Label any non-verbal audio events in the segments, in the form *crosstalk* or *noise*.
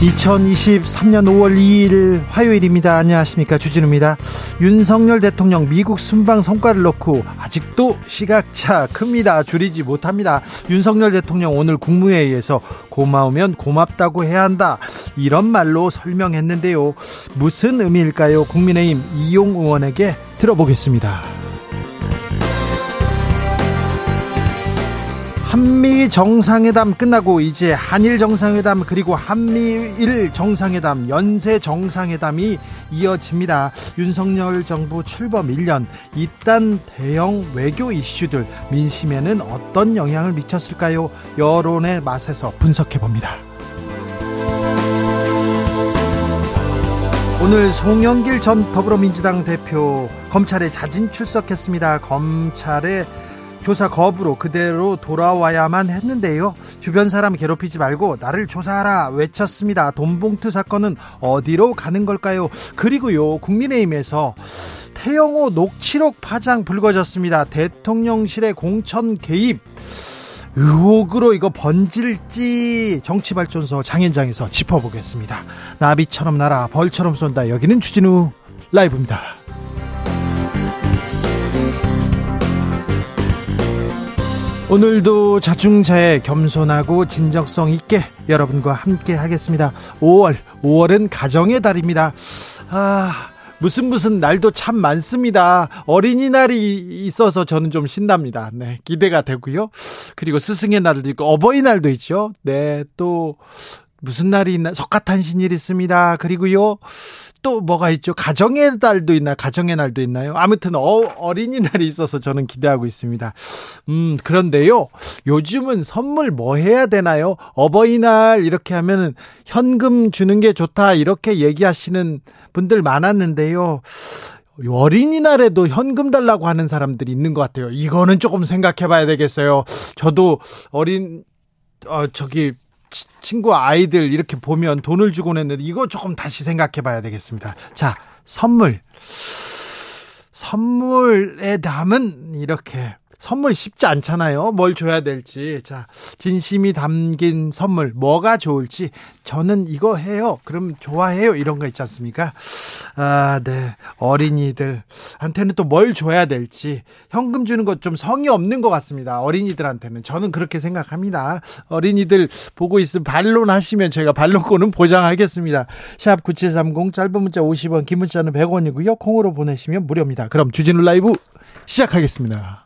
2023년 5월 2일 화요일입니다. 안녕하십니까. 주진우입니다. 윤석열 대통령 미국 순방 성과를 놓고 아직도 시각차 큽니다. 줄이지 못합니다. 윤석열 대통령 오늘 국무회의에서 고마우면 고맙다고 해야 한다. 이런 말로 설명했는데요. 무슨 의미일까요? 국민의힘 이용 의원에게 들어보겠습니다. 한미 정상회담 끝나고 이제 한일 정상회담 그리고 한미일 정상회담 연쇄 정상회담이 이어집니다. 윤석열 정부 출범 1년 이딴 대형 외교 이슈들 민심에는 어떤 영향을 미쳤을까요? 여론의 맛에서 분석해 봅니다. 오늘 송영길 전 더불어민주당 대표 검찰에 자진 출석했습니다. 검찰의 조사 거부로 그대로 돌아와야만 했는데요. 주변 사람 괴롭히지 말고 나를 조사하라 외쳤습니다. 돈봉투 사건은 어디로 가는 걸까요? 그리고요, 국민의힘에서 태영호 녹취록 파장 불거졌습니다. 대통령실의 공천 개입. 의혹으로 이거 번질지 정치발전소 장현장에서 짚어보겠습니다. 나비처럼 날아 벌처럼 쏜다. 여기는 추진우 라이브입니다. 오늘도 자중자애 겸손하고 진정성 있게 여러분과 함께 하겠습니다. 5월, 5월은 가정의 달입니다. 아, 무슨 무슨 날도 참 많습니다. 어린이날이 있어서 저는 좀 신납니다. 네, 기대가 되고요. 그리고 스승의 날도 있고 어버이날도 있죠. 네, 또 무슨 날이 있나? 석가탄신일 있습니다. 그리고요. 또 뭐가 있죠? 가정의 달도 있나? 가정의 날도 있나요? 아무튼 어, 린이날이 있어서 저는 기대하고 있습니다. 음, 그런데요. 요즘은 선물 뭐 해야 되나요? 어버이날 이렇게 하면은 현금 주는 게 좋다 이렇게 얘기하시는 분들 많았는데요. 어린이날에도 현금 달라고 하는 사람들이 있는 것 같아요. 이거는 조금 생각해 봐야 되겠어요. 저도 어린, 어, 저기, 친구 아이들 이렇게 보면 돈을 주고 냈는데 이거 조금 다시 생각해 봐야 되겠습니다. 자, 선물. 선물에 담은 이렇게 선물 쉽지 않잖아요. 뭘 줘야 될지. 자, 진심이 담긴 선물, 뭐가 좋을지. 저는 이거 해요. 그럼 좋아해요. 이런 거 있지 않습니까? 아, 네. 어린이들한테는 또 뭘 줘야 될지. 현금 주는 것 좀 성의 없는 것 같습니다. 어린이들한테는. 저는 그렇게 생각합니다. 어린이들 보고 있으면 반론하시면 저희가 반론권은 보장하겠습니다. 샵 9730 짧은 문자 50원, 긴 문자는 100원이고요. 콩으로 보내시면 무료입니다. 그럼 주진우 라이브 시작하겠습니다.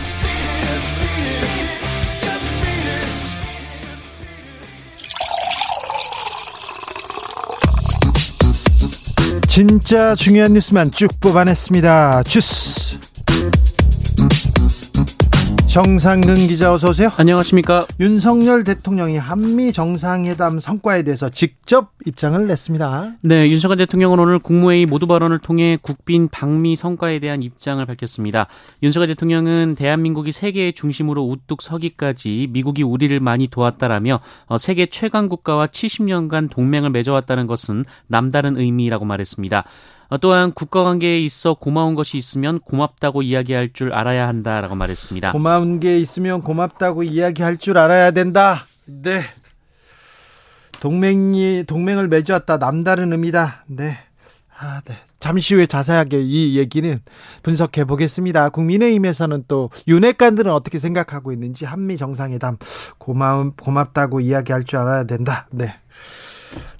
진짜 중요한 뉴스만 쭉 뽑아냈습니다. 주스. 정상근 기자 어서 오세요. 안녕하십니까. 윤석열 대통령이 한미 정상회담 성과에 대해서 직접 입장을 냈습니다. 네, 윤석열 대통령은 오늘 국무회의 모두 발언을 통해 국빈 방미 성과에 대한 입장을 밝혔습니다. 윤석열 대통령은 대한민국이 세계의 중심으로 우뚝 서기까지 미국이 우리를 많이 도왔다라며 어, 세계 최강 국가와 70년간 동맹을 맺어왔다는 것은 남다른 의미라고 말했습니다. 어, 또한 국가 관계에 있어 고마운 것이 있으면 고맙다고 이야기할 줄 알아야 한다라고 말했습니다. 고마운 게 있으면 고맙다고 이야기할 줄 알아야 된다. 네. 동맹이 동맹을 맺었다. 남다른 의미다. 네. 아, 네. 잠시 후에 자세하게 이 얘기는 분석해 보겠습니다. 국민의힘에서는 또 윤핵관들은 어떻게 생각하고 있는지 한미 정상회담 고마움 고맙다고 이야기할 줄 알아야 된다. 네.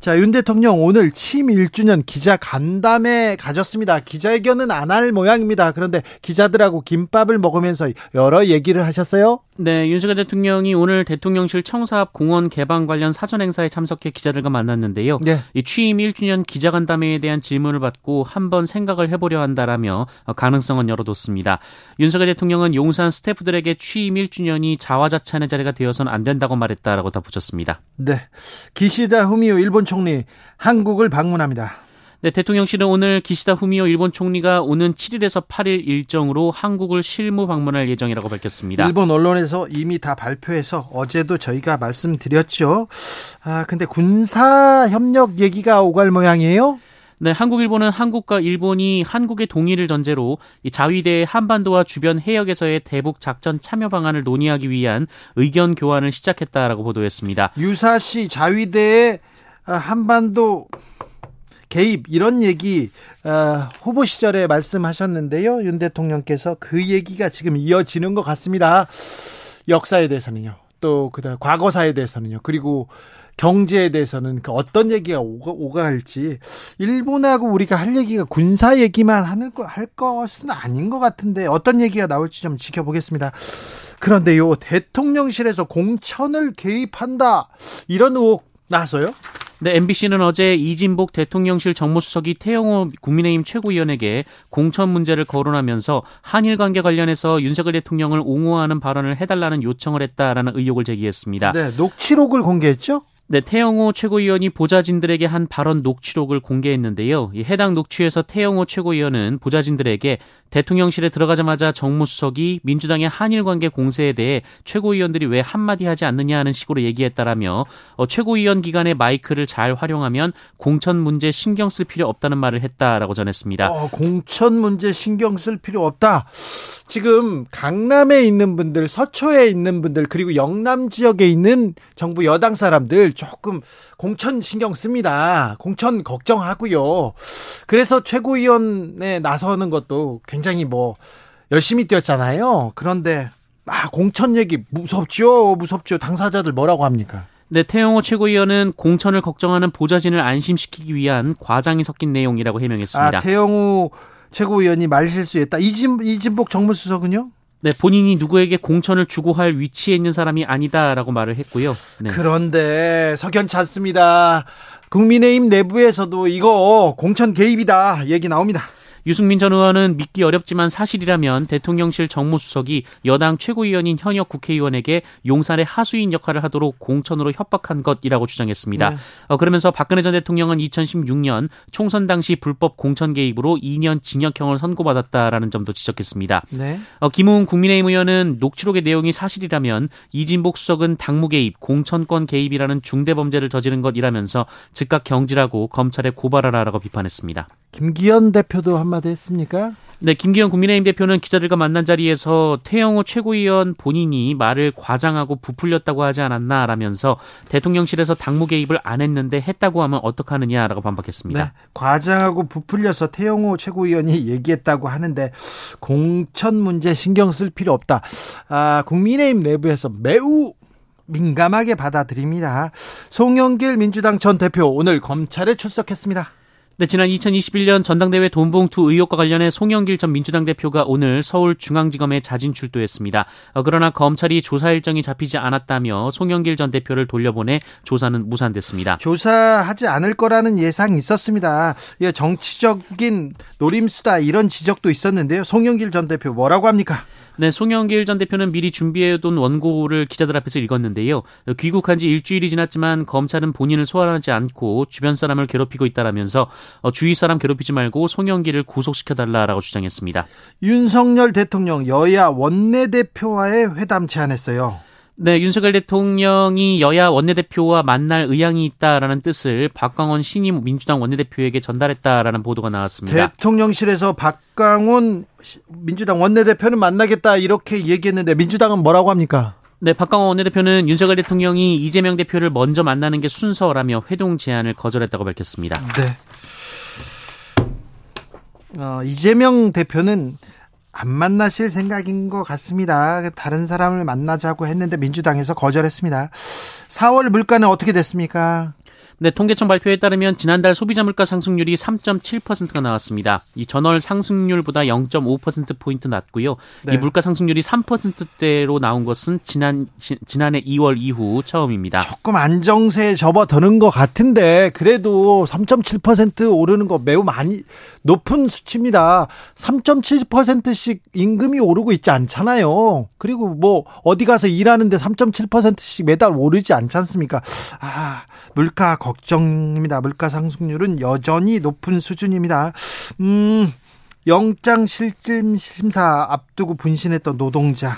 자, 윤 대통령 오늘 취임 1주년 기자 간담회 가졌습니다. 기자회견은 안 할 모양입니다. 그런데 기자들하고 김밥을 먹으면서 여러 얘기를 하셨어요? 네, 윤석열 대통령이 오늘 대통령실 청사 앞 공원 개방 관련 사전 행사에 참석해 기자들과 만났는데요. 네. 이 취임 1주년 기자간담회에 대한 질문을 받고 한번 생각을 해보려 한다라며 가능성은 열어뒀습니다. 윤석열 대통령은 용산 스태프들에게 취임 1주년이 자화자찬의 자리가 되어서는 안 된다고 말했다라고 덧붙였습니다. 네, 기시다 후미오 일본 총리 한국을 방문합니다. 네, 대통령실은 오늘 기시다 후미오 일본 총리가 오는 7일에서 8일 일정으로 한국을 실무 방문할 예정이라고 밝혔습니다. 일본 언론에서 이미 다 발표해서 어제도 저희가 말씀드렸죠. 아, 근데 군사 협력 얘기가 오갈 모양이에요? 네, 한국 일본은 한국과 일본이 한국의 동의를 전제로 이 자위대의 한반도와 주변 해역에서의 대북 작전 참여 방안을 논의하기 위한 의견 교환을 시작했다라고 보도했습니다. 유사시 자위대의 한반도 개입 이런 얘기 어, 후보 시절에 말씀하셨는데요. 윤 대통령께서 그 얘기가 지금 이어지는 것 같습니다. 역사에 대해서는요. 또 그다음 과거사에 대해서는요. 그리고 경제에 대해서는 그 어떤 얘기가 오가, 오가 할지 일본하고 우리가 할 얘기가 군사 얘기만 하는 거 할 것은 아닌 것 같은데 어떤 얘기가 나올지 좀 지켜보겠습니다. 그런데요 대통령실에서 공천을 개입한다 이런 의혹 나서요? 네, MBC는 어제 이진복 대통령실 정무수석이 태영호 국민의힘 최고위원에게 공천 문제를 거론하면서 한일 관계 관련해서 윤석열 대통령을 옹호하는 발언을 해달라는 요청을 했다라는 의혹을 제기했습니다. 네, 녹취록을 공개했죠? 네, 태영호 최고위원이 보좌진들에게 한 발언 녹취록을 공개했는데요. 해당 녹취에서 태영호 최고위원은 보좌진들에게 대통령실에 들어가자마자 정무수석이 민주당의 한일 관계 공세에 대해 최고위원들이 왜 한마디 하지 않느냐 하는 식으로 얘기했다라며 어, 최고위원 기간에 마이크를 잘 활용하면 공천 문제 신경 쓸 필요 없다는 말을 했다라고 전했습니다. 어, 공천 문제 신경 쓸 필요 없다. 지금 강남에 있는 분들, 서초에 있는 분들, 그리고 영남 지역에 있는 정부 여당 사람들 조금 공천 신경 씁니다. 공천 걱정하고요. 그래서 최고위원에 나서는 것도 굉장히 뭐 열심히 뛰었잖아요. 그런데 아, 공천 얘기 무섭죠. 무섭죠. 당사자들 뭐라고 합니까? 네, 태영호 최고위원은 공천을 걱정하는 보좌진을 안심시키기 위한 과장이 섞인 내용이라고 해명했습니다. 아, 태영호 최고위원이 말실수했다. 이진, 이진복 정무수석은요? 네, 본인이 누구에게 공천을 주고 할 위치에 있는 사람이 아니다라고 말을 했고요. 네. 그런데 석연치 않습니다. 국민의힘 내부에서도 이거 공천 개입이다 얘기 나옵니다. 유승민 전 의원은 믿기 어렵지만 사실이라면 대통령실 정무수석이 여당 최고위원인 현역 국회의원에게 용산의 하수인 역할을 하도록 공천으로 협박한 것이라고 주장했습니다. 네. 어, 그러면서 박근혜 전 대통령은 2016년 총선 당시 불법 공천 개입으로 2년 징역형을 선고받았다라는 점도 지적했습니다. 네. 어, 김웅 국민의힘 의원은 녹취록의 내용이 사실이라면 이진복 수석은 당무 개입, 공천권 개입이라는 중대 범죄를 저지른 것이라면서 즉각 경질하고 검찰에 고발하라라고 비판했습니다. 김기현 대표도 한마디 했습니까? 네, 김기현 국민의힘 대표는 기자들과 만난 자리에서 태영호 최고위원 본인이 말을 과장하고 부풀렸다고 하지 않았나라면서 대통령실에서 당무 개입을 안 했는데 했다고 하면 어떡하느냐라고 반박했습니다. 네, 과장하고 부풀려서 태영호 최고위원이 얘기했다고 하는데 공천 문제 신경 쓸 필요 없다. 아, 국민의힘 내부에서 매우 민감하게 받아들입니다. 송영길 민주당 전 대표 오늘 검찰에 출석했습니다. 네, 지난 2021년 전당대회 돈봉투 의혹과 관련해 송영길 전 민주당 대표가 오늘 서울중앙지검에 자진 출두했습니다. 어, 그러나 검찰이 조사 일정이 잡히지 않았다며 송영길 전 대표를 돌려보내 조사는 무산됐습니다. 조사하지 않을 거라는 예상이 있었습니다. 예, 정치적인 노림수다 이런 지적도 있었는데요. 송영길 전 대표 뭐라고 합니까? 네, 송영길 전 대표는 미리 준비해둔 원고를 기자들 앞에서 읽었는데요. 귀국한 지 일주일이 지났지만 검찰은 본인을 소환하지 않고 주변 사람을 괴롭히고 있다라면서 어, 주위 사람 괴롭히지 말고 송영길을 구속시켜달라라고 주장했습니다. 윤석열 대통령 여야 원내대표와의 회담 제안했어요. 네, 윤석열 대통령이 여야 원내대표와 만날 의향이 있다라는 뜻을 박광원 신임 민주당 원내대표에게 전달했다라는 보도가 나왔습니다. 대통령실에서 박광원 민주당 원내대표는 만나겠다 이렇게 얘기했는데 민주당은 뭐라고 합니까? 네, 박광원 원내대표는 윤석열 대통령이 이재명 대표를 먼저 만나는 게 순서라며 회동 제안을 거절했다고 밝혔습니다. 네. 어, 이재명 대표는 안 만나실 생각인 것 같습니다. 다른 사람을 만나자고 했는데 민주당에서 거절했습니다. 4월 물가는 어떻게 됐습니까? 네, 통계청 발표에 따르면 지난달 소비자 물가 상승률이 3.7%가 나왔습니다. 이 전월 상승률보다 0.5% 포인트 낮고요. 네. 이 물가 상승률이 3%대로 나온 것은 지난 지난해 2월 이후 처음입니다. 조금 안정세에 접어드는 것 같은데 그래도 3.7% 오르는 거 매우 많이 높은 수치입니다. 3.7%씩 임금이 오르고 있지 않잖아요. 그리고 뭐 어디 가서 일하는데 3.7%씩 매달 오르지 않지 않습니까? 아, 물가 걱 정입니다. 물가 상승률은 여전히 높은 수준입니다. 음, 영장 실질 심사 앞두고 분신했던 노동자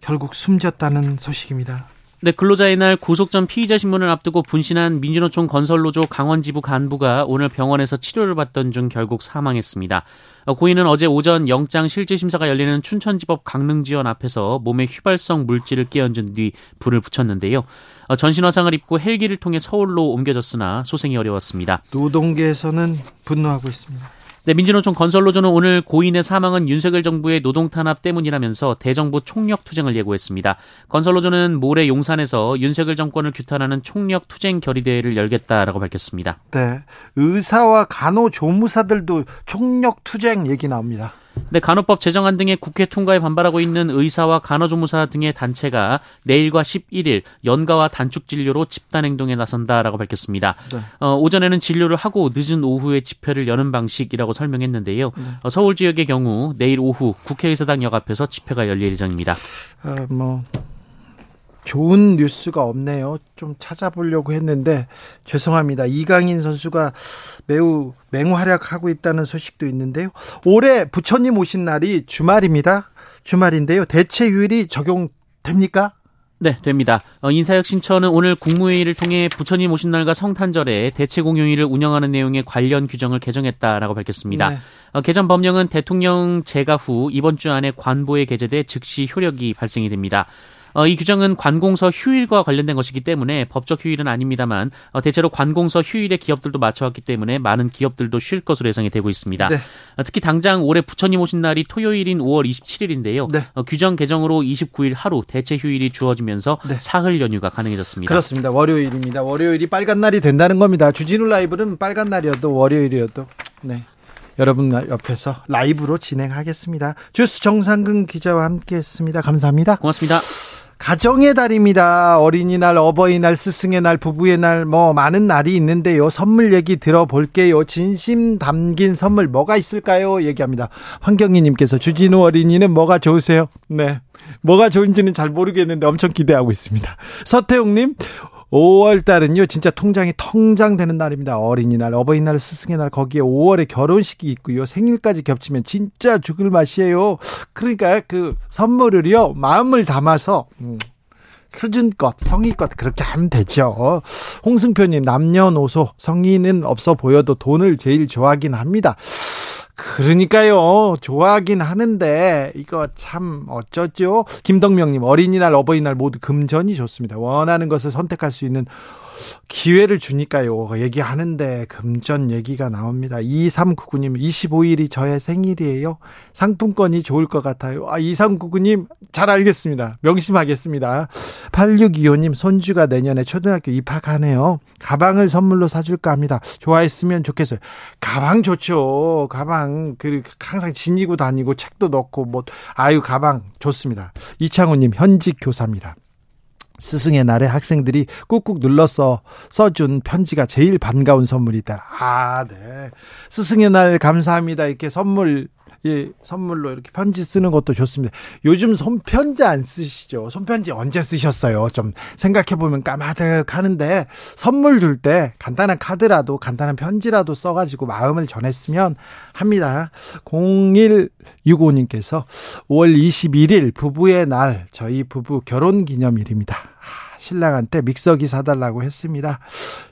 결국 숨졌다는 소식입니다. 네, 근로자의 날 구속 전 피의자 신문을 앞두고 분신한 민주노총 건설노조 강원지부 간부가 오늘 병원에서 치료를 받던 중 결국 사망했습니다. 어, 고인은 어제 오전 영장 실질 심사가 열리는 춘천지법 강릉지원 앞에서 몸에 휘발성 물질을 끼얹은 뒤 불을 붙였는데요. 어, 전신 화상을 입고 헬기를 통해 서울로 옮겨졌으나 소생이 어려웠습니다. 노동계에서는 분노하고 있습니다. 네, 민주노총 건설노조는 오늘 고인의 사망은 윤석열 정부의 노동 탄압 때문이라면서 대정부 총력 투쟁을 예고했습니다. 건설노조는 모레 용산에서 윤석열 정권을 규탄하는 총력 투쟁 결의대회를 열겠다라고 밝혔습니다. 네, 의사와 간호조무사들도 총력 투쟁 얘기 나옵니다. 네, 간호법 제정안 등의 국회 통과에 반발하고 있는 의사와 간호조무사 등의 단체가 내일과 11일 연가와 단축 진료로 집단 행동에 나선다라고 밝혔습니다. 네. 어, 오전에는 진료를 하고 늦은 오후에 집회를 여는 방식이라고 설명했는데요. 네. 어, 서울 지역의 경우 내일 오후 국회의사당 역 앞에서 집회가 열릴 예정입니다. 아, 뭐 좋은 뉴스가 없네요. 좀 찾아보려고 했는데 죄송합니다. 이강인 선수가 매우 맹활약하고 있다는 소식도 있는데요. 올해 부처님 오신 날이 주말입니다. 주말인데요. 대체 휴일이 적용됩니까? 네, 됩니다. 어, 인사혁신처는 오늘 국무회의를 통해 부처님 오신 날과 성탄절에 대체 공휴일을 운영하는 내용의 관련 규정을 개정했다라고 밝혔습니다. 네. 어, 개정 법령은 대통령 재가 후 이번 주 안에 관보에 게재돼 즉시 효력이 발생이 됩니다. 어, 이 규정은 관공서 휴일과 관련된 것이기 때문에 법적 휴일은 아닙니다만 어, 대체로 관공서 휴일에 기업들도 맞춰왔기 때문에 많은 기업들도 쉴 것으로 예상이 되고 있습니다. 네. 어, 특히 당장 올해 부처님 오신 날이 토요일인 5월 27일인데요. 네. 어, 규정 개정으로 29일 하루 대체 휴일이 주어지면서 네. 사흘 연휴가 가능해졌습니다. 그렇습니다. 월요일입니다. 월요일이 빨간 날이 된다는 겁니다. 주진우 라이브는 빨간 날이어도 월요일이어도 네. 여러분 옆에서 라이브로 진행하겠습니다. 주스 정상근 기자와 함께했습니다. 감사합니다. 고맙습니다. 가정의 달입니다. 어린이날, 어버이날, 스승의 날, 부부의 날, 뭐, 많은 날이 있는데요. 선물 얘기 들어볼게요. 진심 담긴 선물 뭐가 있을까요? 얘기합니다. 황경희님께서 주진우 어린이는 뭐가 좋으세요? 네. 뭐가 좋은지는 잘 모르겠는데 엄청 기대하고 있습니다. 서태웅님, 5월 달은요, 진짜 통장이 통장되는 날입니다. 어린이날, 어버이날, 스승의 날, 거기에 5월에 결혼식이 있고요. 생일까지 겹치면 진짜 죽을 맛이에요. 그러니까 그 선물을요, 마음을 담아서, 음, 수준껏, 성의껏 그렇게 하면 되죠. 홍승표님, 남녀노소, 성의는 없어 보여도 돈을 제일 좋아하긴 합니다. 그러니까요. 좋아하긴 하는데 이거 참 어쩌죠? 김덕명님 어린이날 어버이날 모두 금전이 좋습니다. 원하는 것을 선택할 수 있는 기회를 주니까요. 얘기하는데 금전 얘기가 나옵니다. 2399님, 25일이 저의 생일이에요. 상품권이 좋을 것 같아요. 아, 2399님, 잘 알겠습니다. 명심하겠습니다. 8625님, 손주가 내년에 초등학교 입학하네요. 가방을 선물로 사줄까 합니다. 좋아했으면 좋겠어요. 가방 좋죠. 가방, 그, 항상 지니고 다니고 책도 넣고, 뭐, 아유, 가방 좋습니다. 이창호님, 현직 교사입니다. 스승의 날에 학생들이 꾹꾹 눌러서 써준 편지가 제일 반가운 선물이다. 아, 네. 스승의 날 감사합니다. 이렇게 선물 예, 선물로 이렇게 편지 쓰는 것도 좋습니다. 요즘 손편지 안 쓰시죠? 손편지 언제 쓰셨어요? 좀 생각해 보면 까마득 하는데 선물 줄 때 간단한 카드라도 간단한 편지라도 써가지고 마음을 전했으면 합니다. 0165님께서 5월 21일 부부의 날, 저희 부부 결혼 기념일입니다. 신랑한테 믹서기 사달라고 했습니다.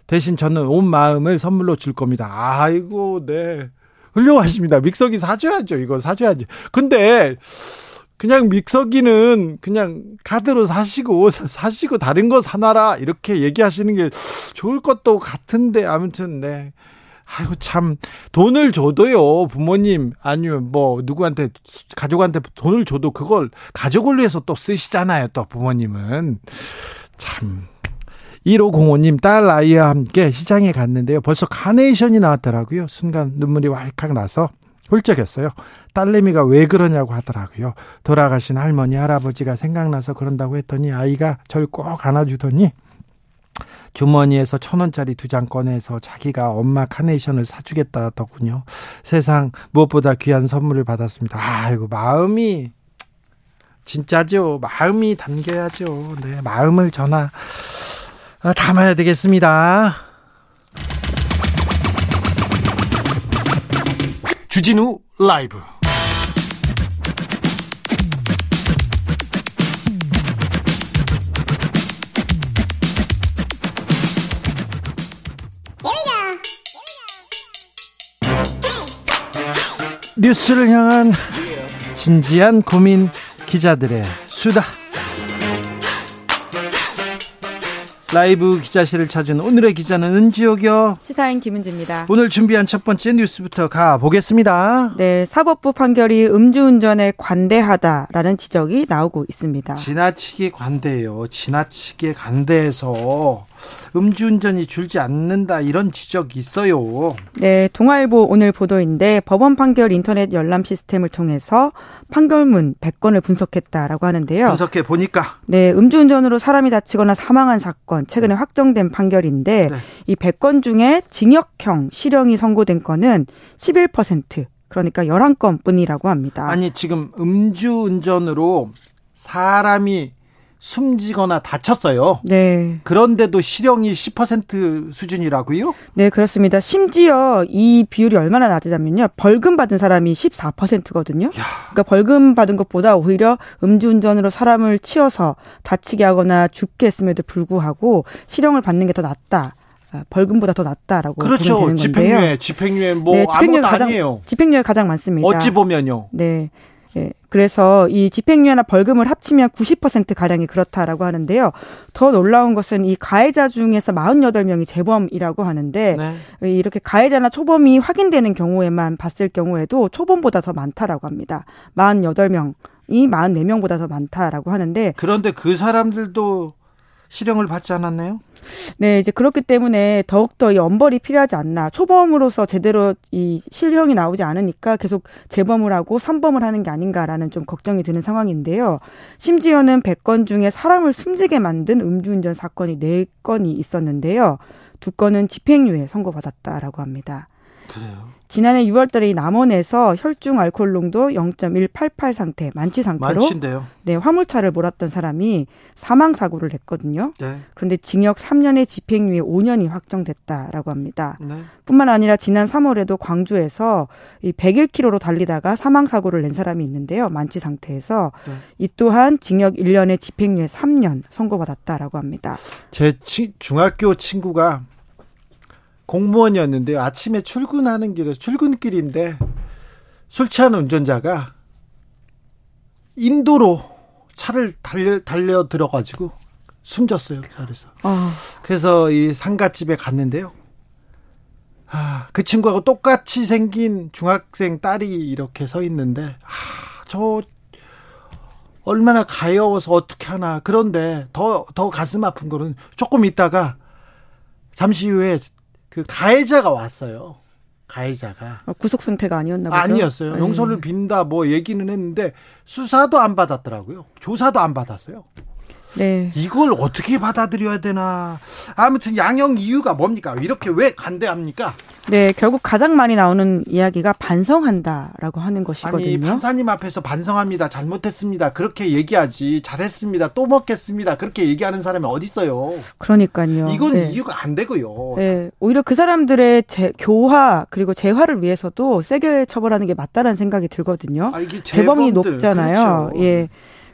대신 저는 온 마음을 선물로 줄 겁니다. 아이고, 네. 훌륭하십니다. 믹서기 사줘야죠. 이거 사줘야죠. 근데 그냥 믹서기는 그냥 카드로 사시고 사시고 다른 거 사놔라 이렇게 얘기하시는 게 좋을 것도 같은데 아무튼 네. 아이고 참 돈을 줘도요 부모님 아니면 뭐 누구한테 가족한테 돈을 줘도 그걸 가족을 위해서 또 쓰시잖아요 또 부모님은 참 1505님 딸 아이와 함께 시장에 갔는데요. 벌써 카네이션이 나왔더라고요. 순간 눈물이 왈칵 나서 훌쩍했어요. 딸내미가 왜 그러냐고 하더라고요. 돌아가신 할머니 할아버지가 생각나서 그런다고 했더니 아이가 절 꼭 안아주더니 주머니에서 천 원짜리 두 장 꺼내서 자기가 엄마 카네이션을 사주겠다 하더군요. 세상 무엇보다 귀한 선물을 받았습니다. 아이고 마음이 진짜죠. 마음이 담겨야죠. 네, 마음을 전하 아, 담아야 되겠습니다. 주진우 라이브 뉴스를 향한 진지한 고민 기자들의 수다. 라이브 기자실을 찾은 오늘의 기자는 은지옥이요. 시사인 김은지입니다. 오늘 준비한 첫 번째 뉴스부터 가보겠습니다. 네, 사법부 판결이 음주운전에 관대하다라는 지적이 나오고 있습니다. 지나치게 관대해요. 지나치게 관대해서 음주운전이 줄지 않는다 이런 지적이 있어요. 네, 동아일보 오늘 보도인데 법원 판결 인터넷 열람 시스템을 통해서 판결문 100건을 분석했다라고 하는데요. 분석해 보니까 네, 음주운전으로 사람이 다치거나 사망한 사건 최근에 확정된 판결인데 네. 이 100건 중에 징역형 실형이 선고된 건은 11% 그러니까 11건 뿐이라고 합니다. 아니 지금 음주운전으로 사람이 숨지거나 다쳤어요. 네. 그런데도 실형이 10% 수준이라고요? 네, 그렇습니다. 심지어 이 비율이 얼마나 낮으냐면요. 벌금 받은 사람이 14%거든요. 그러니까 벌금 받은 것보다 오히려 음주운전으로 사람을 치어서 다치게 하거나 죽게 했음에도 불구하고 실형을 받는 게 더 낫다. 아, 벌금보다 더 낫다라고 그렇죠. 보면 되는 집행유예, 건데요. 집행유예 뭐 네, 집행유예 가장 아니에요. 집행유예 가장 많습니다. 어찌 보면요. 네. 예. 그래서 이 집행유예나 벌금을 합치면 90% 가량이 그렇다라고 하는데요. 더 놀라운 것은 이 가해자 중에서 48명이 재범이라고 하는데 네. 이렇게 가해자나 초범이 확인되는 경우에만 봤을 경우에도 초범보다 더 많다라고 합니다. 48명 이 44명보다 더 많다라고 하는데 그런데 그 사람들도 실형을 받지 않았네요. 네, 이제 그렇기 때문에 더욱더 이 엄벌이 필요하지 않나. 초범으로서 제대로 이 실형이 나오지 않으니까 계속 재범을 하고 삼범을 하는 게 아닌가라는 좀 걱정이 드는 상황인데요. 심지어는 100건 중에 사람을 숨지게 만든 음주운전 사건이 4건이 있었는데요. 두 건은 집행유예 선고받았다라고 합니다. 그래요. 지난해 6월 달에 이 남원에서 혈중 알코올 농도 0.188 상태, 만취 상태로 많친데요. 네, 화물차를 몰았던 사람이 사망 사고를 냈거든요. 네. 그런데 징역 3년에 집행유예 5년이 확정됐다라고 합니다. 네. 뿐만 아니라 지난 3월에도 광주에서 이 101km로 달리다가 사망 사고를 낸 사람이 있는데요. 만취 상태에서 네. 이 또한 징역 1년에 집행유예 3년 선고받았다라고 합니다. 제 치- 중학교 친구가 공무원이었는데요. 아침에 출근하는 길에 출근길인데 술 취한 운전자가 인도로 차를 달려 달려 들어가지고 숨졌어요. 자리에서. 아, 그래서 이 상가집에 갔는데요. 아, 그 친구하고 똑같이 생긴 중학생 딸이 이렇게 서 있는데, 아, 저, 얼마나 가여워서 어떻게 하나. 그런데 더, 더 가슴 아픈 거는 조금 있다가 잠시 후에 그 가해자가 왔어요. 가해자가. 구속 상태가 아니었나 보죠. 아니었어요. 네. 용서를 빈다 뭐 얘기는 했는데 수사도 안 받았더라고요. 조사도 안 받았어요. 네. 이걸 어떻게 받아들여야 되나. 아무튼 양형 이유가 뭡니까? 이렇게 왜 간대합니까? 네, 결국 가장 많이 나오는 이야기가 반성한다라고 하는 아니, 것이거든요. 판사님 앞에서 반성합니다. 잘못했습니다. 그렇게 얘기하지. 잘했습니다. 또 먹겠습니다. 그렇게 얘기하는 사람이 어디 있어요? 그러니까요. 이건 네. 이유가 안 되고요. 네, 오히려 그 사람들의 재, 교화 그리고 재화를 위해서도 세게 처벌하는 게 맞다라는 생각이 들거든요. 아, 이게 재범이 높잖아요. 그렇죠. 예.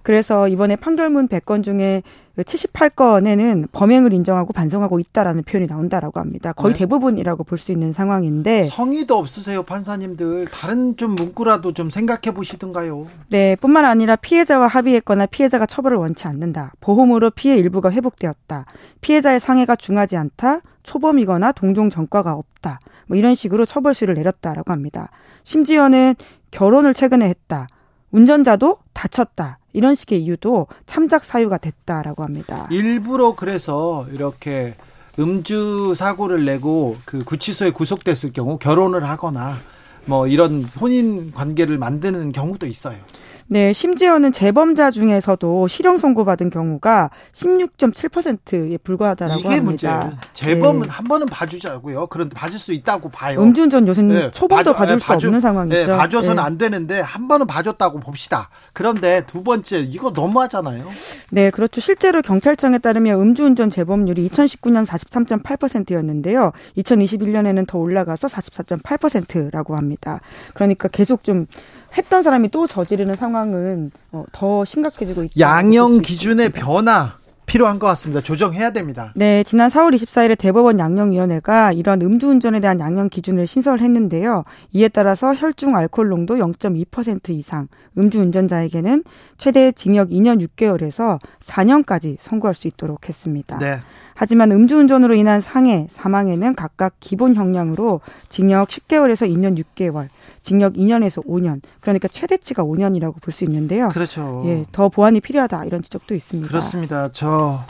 그래서 이번에 판결문 100건 중에 78건에는 범행을 인정하고 반성하고 있다라는 표현이 나온다라고 합니다. 거의 네. 대부분이라고 볼 수 있는 상황인데, 성의도 없으세요, 판사님들. 다른 좀 문구라도 좀 생각해 보시든가요. 네, 뿐만 아니라 피해자와 합의했거나 피해자가 처벌을 원치 않는다. 보험으로 피해 일부가 회복되었다. 피해자의 상해가 중하지 않다. 초범이거나 동종 전과가 없다. 뭐 이런 식으로 처벌수를 내렸다라고 합니다. 심지어는 결혼을 최근에 했다. 운전자도 다쳤다. 이런 식의 이유도 참작 사유가 됐다라고 합니다. 일부러 그래서 이렇게 음주 사고를 내고 그 구치소에 구속됐을 경우 결혼을 하거나 뭐 이런 혼인 관계를 만드는 경우도 있어요. 네, 심지어는 재범자 중에서도 실형 선고받은 경우가 16.7%에 불과하다라고 이게 합니다. 문제예요. 재범은 네. 한 번은 봐주자고요. 그런데 봐줄 수 있다고 봐요. 음주운전 요새는 네, 초범도 봐줘- 봐줄 네, 수 봐줘- 없는 상황이죠. 네, 봐줘서는 네. 안 되는데 한 번은 봐줬다고 봅시다. 그런데 두 번째 이거 너무하잖아요. 네, 그렇죠. 실제로 경찰청에 따르면 음주운전 재범률이 2019년 43.8%였는데요. 2021년에는 더 올라가서 44.8%라고 합니다. 그러니까 계속 좀 했던 사람이 또 저지르는 상황은 어, 더 심각해지고 있다. 양형 기준의 변화 필요한 것 같습니다. 조정해야 됩니다. 네, 지난 4월 24일에 대법원 양형위원회가 이런 음주운전에 대한 양형 기준을 신설했는데요. 이에 따라서 혈중 알코올 농도 0.2% 이상, 음주운전자에게는 최대 징역 2년 6개월에서 4년까지 선고할 수 있도록 했습니다. 네. 하지만 음주운전으로 인한 상해, 사망에는 각각 기본 형량으로 징역 10개월에서 2년 6개월, 징역 2년에서 5년, 그러니까 최대치가 5년이라고 볼 수 있는데요. 그렇죠. 예, 더 보완이 필요하다 이런 지적도 있습니다. 그렇습니다. 저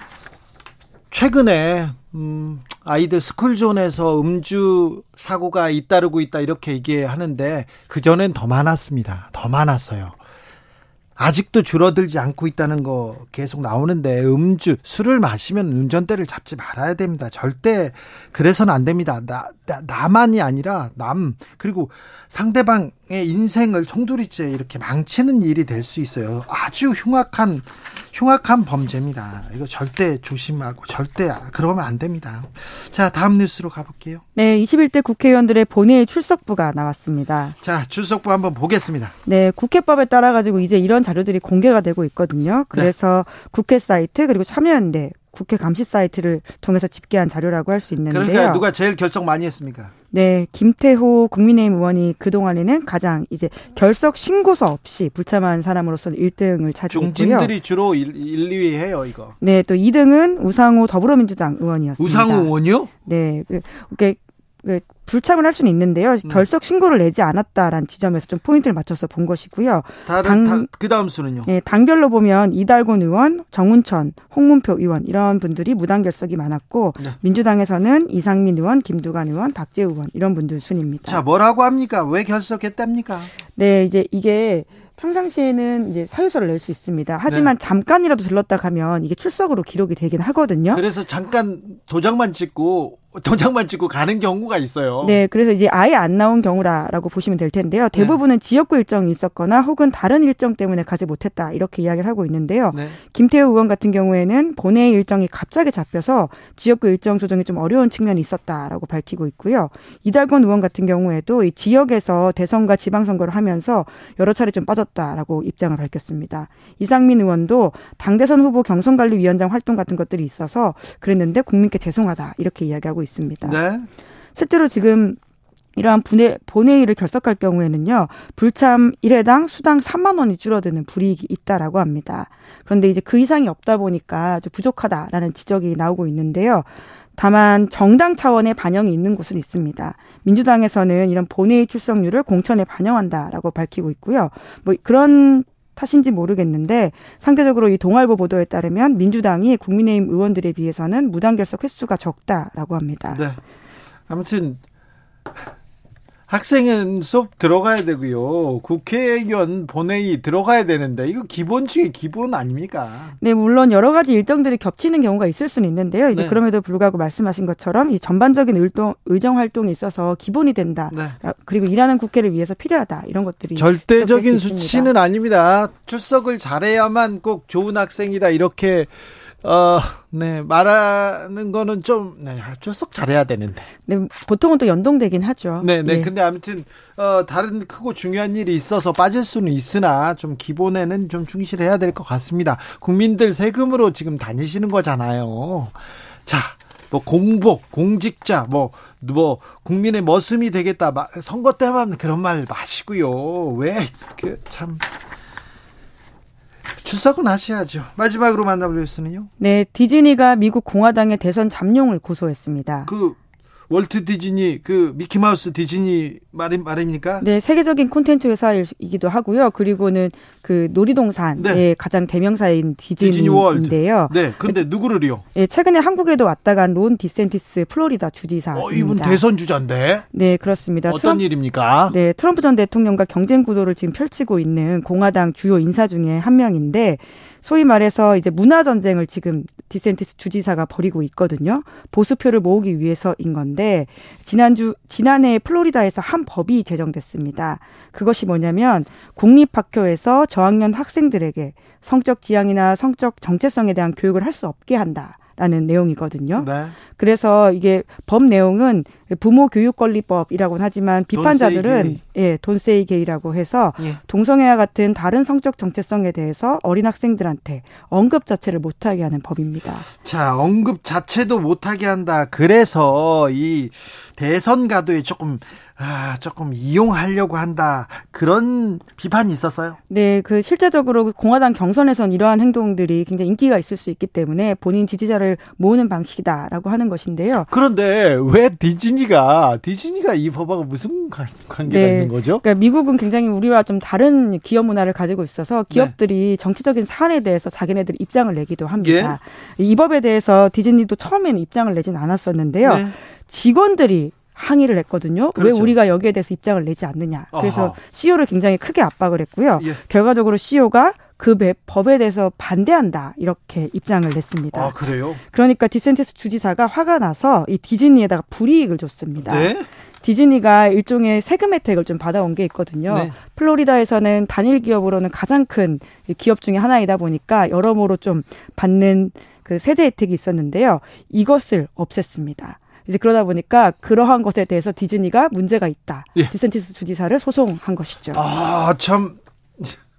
최근에 음, 아이들 스쿨존에서 음주 사고가 잇따르고 있다 이렇게 얘기하는데 그 전엔 더 많았습니다. 더 많았어요. 아직도 줄어들지 않고 있다는 거 계속 나오는데 음주 술을 마시면 운전대를 잡지 말아야 됩니다. 절대 그래서는 안 됩니다. 나, 나 나만이 아니라 남 그리고 상대방의 인생을 송두리째 이렇게 망치는 일이 될 수 있어요. 아주 흉악한 흉악한 범죄입니다. 이거 절대 조심하고 절대 그러면 안 됩니다. 자, 다음 뉴스로 가볼게요. 네, 21대 국회의원들의 본회의 출석부가 나왔습니다. 자, 출석부 한번 보겠습니다. 네, 국회법에 따라 가지고 이제 이런 자료들이 공개가 되고 있거든요. 그래서 국회 사이트 그리고 참여연대 국회 감시 사이트를 통해서 집계한 자료라고 할 수 있는데요. 그러니까 누가 제일 결정 많이 했습니까? 네, 김태호 국민의힘 의원이 그동안에는 가장 이제 결석 신고서 없이 불참한 사람으로서는 1등을 차지했고요. 중진들이 주로 1, 2위 해요, 이거. 네, 또 2등은 우상호 더불어민주당 의원이었습니다. 우상호 의원이요? 네, 그, 불참을 할 수는 있는데요. 음. 결석 신고를 내지 않았다라는 지점에서 좀 포인트를 맞춰서 본 것이고요. 다른 당- 그 다음 수는요? 예, 당별로 보면 이달곤 의원, 정운천, 홍문표 의원 이런 분들이 무단 결석이 많았고 네. 민주당에서는 이상민 의원, 김두관 의원, 박재우 의원 이런 분들 순입니다. 자, 뭐라고 합니까? 왜 결석했답니까? 네, 이제 이게 평상시에는 이제 사유서를 낼 수 있습니다. 하지만 잠깐이라도 들렀다 가면 이게 출석으로 기록이 되긴 하거든요. 그래서 잠깐 도장만 찍고 도장만 찍고 가는 경우가 있어요. 네, 그래서 이제 아예 안 나온 경우라라고 보시면 될 텐데요. 대부분은 지역구 일정이 있었거나 혹은 다른 일정 때문에 가지 못했다 이렇게 이야기를 하고 있는데요. 네. 김태우 의원 같은 경우에는 본회의 일정이 갑자기 잡혀서 지역구 일정 조정이 좀 어려운 측면이 있었다라고 밝히고 있고요. 이달권 의원 같은 경우에도 이 지역에서 대선과 지방선거를 하면서 여러 차례 좀 빠졌다라고 입장을 밝혔습니다. 이상민 의원도 당대선 후보 경선관리위원장 활동 같은 것들이 있어서 그랬는데 국민께 죄송하다 이렇게 이야기하고 있습니다. 네. 실제로 지금 이러한 분회, 본회의를 결석할 경우에는요, 불참 1회당 수당 3만 원이 줄어드는 불이익이 있다라고 합니다. 그런데 이제 그 이상이 없다 보니까 좀 부족하다라는 지적이 나오고 있는데요. 다만 정당 차원의 반영이 있는 곳은 있습니다. 민주당에서는 이런 본회의 출석률을 공천에 반영한다라고 밝히고 있고요. 뭐 그런 탓인지 모르겠는데 상대적으로 이 동아일보 보도에 따르면 민주당이 국민의힘 의원들에 비해서는 무단 결석 횟수가 적다라고 합니다. 네. 아무튼 학생은 수업 들어가야 되고요. 국회의원 본회의 들어가야 되는데 이거 기본 중에 기본 아닙니까? 네, 물론 여러 가지 일정들이 겹치는 경우가 있을 수는 있는데요. 이제 네. 그럼에도 불구하고 말씀하신 것처럼 이 전반적인 의동, 의정 활동에 있어서 기본이 된다. 네. 아, 그리고 일하는 국회를 위해서 필요하다. 이런 것들이 절대적인. 수치는 아닙니다. 출석을 잘해야만 꼭 좋은 학생이다 이렇게 어, 네 말하는 거는 좀 네, 출석 잘해야 되는데. 네, 보통은 또 연동되긴 하죠. 네, 네. 예. 근데 아무튼 어, 다른 크고 중요한 일이 있어서 빠질 수는 있으나 좀 기본에는 좀 충실해야 될 것 같습니다. 국민들 세금으로 지금 다니시는 거잖아요. 자, 뭐 공복, 공직자, 뭐, 뭐 국민의 머슴이 되겠다. 마- 선거 때만 그런 말 마시고요. 왜 그 참 출석은 하셔야죠. 마지막으로 만나볼 뉴스는요. 네, 디즈니가 미국 공화당의 대선 잠룡을 고소했습니다. 그 월트 디즈니 그 미키마우스 디즈니 말이 말입니까? 네, 세계적인 콘텐츠 회사이기도 하고요. 그리고는 그 놀이동산의 네. 가장 대명사인 디즈니 디즈니인데요. 월드. 네. 그런데 누구를요? 예, 최근에 한국에도 왔다 간 론 디샌티스 플로리다 주지사입니다. 어, 이분 대선 주자인데. 네, 그렇습니다. 어떤 트럼프, 일입니까? 네, 트럼프 전 대통령과 경쟁 구도를 지금 펼치고 있는 공화당 주요 인사 중에 한 명인데 소위 말해서 이제 문화 전쟁을 지금 디샌티스 주지사가 벌이고 있거든요. 보수표를 모으기 위해서인 건데 지난주 지난해 플로리다에서 한 법이 제정됐습니다. 그것이 뭐냐면 공립 학교에서 저학년 학생들에게 성적 지향이나 성적 정체성에 대한 교육을 할 수 없게 한다. 라는 내용이거든요. 네. 그래서 이게 법 내용은 부모 교육 권리법이라고는 하지만 비판자들은. 예, 돈세이 게이라고 해서 예. 동성애와 같은 다른 성적 정체성에 대해서 어린 학생들한테 언급 자체를 못하게 하는 법입니다. 자, 언급 자체도 못하게 한다. 그래서 이 대선 가도에 조금 아, 조금 이용하려고 한다. 그런 비판이 있었어요. 네, 그 실제적으로 공화당 경선에선 이러한 행동들이 굉장히 인기가 있을 수 있기 때문에 본인 지지자를 모으는 방식이다라고 하는 것인데요. 그런데 왜 디즈니가 디즈니가 이 법하고 무슨 관- 관계가 네. 있는 거죠? 그러니까 미국은 굉장히 우리와 좀 다른 기업 문화를 가지고 있어서 네. 기업들이 정치적인 사안에 대해서 자기네들이 입장을 내기도 예. 합니다. 이 법에 대해서 디즈니도 처음에는 입장을 내진 않았었는데요. 네. 직원들이 항의를 했거든요. 왜 그렇죠. 우리가 여기에 대해서 입장을 내지 않느냐. 그래서 아하. CEO를 굉장히 크게 압박을 했고요. 예. 결과적으로 CEO가 그 배- 법에 대해서 반대한다. 이렇게 입장을 냈습니다. 아, 그래요? 그러니까 디샌티스 주지사가 화가 나서 이 디즈니에다가 불이익을 줬습니다. 네. 디즈니가 일종의 세금 혜택을 좀 받아온 게 있거든요. 네. 플로리다에서는 단일 기업으로는 가장 큰 기업 중에 하나이다 보니까 여러모로 좀 받는 그 세제 혜택이 있었는데요. 이것을 없앴습니다. 이제 그러다 보니까 그러한 것에 대해서 디즈니가 문제가 있다. 예. 디샌티스 주지사를 소송한 것이죠. 아, 참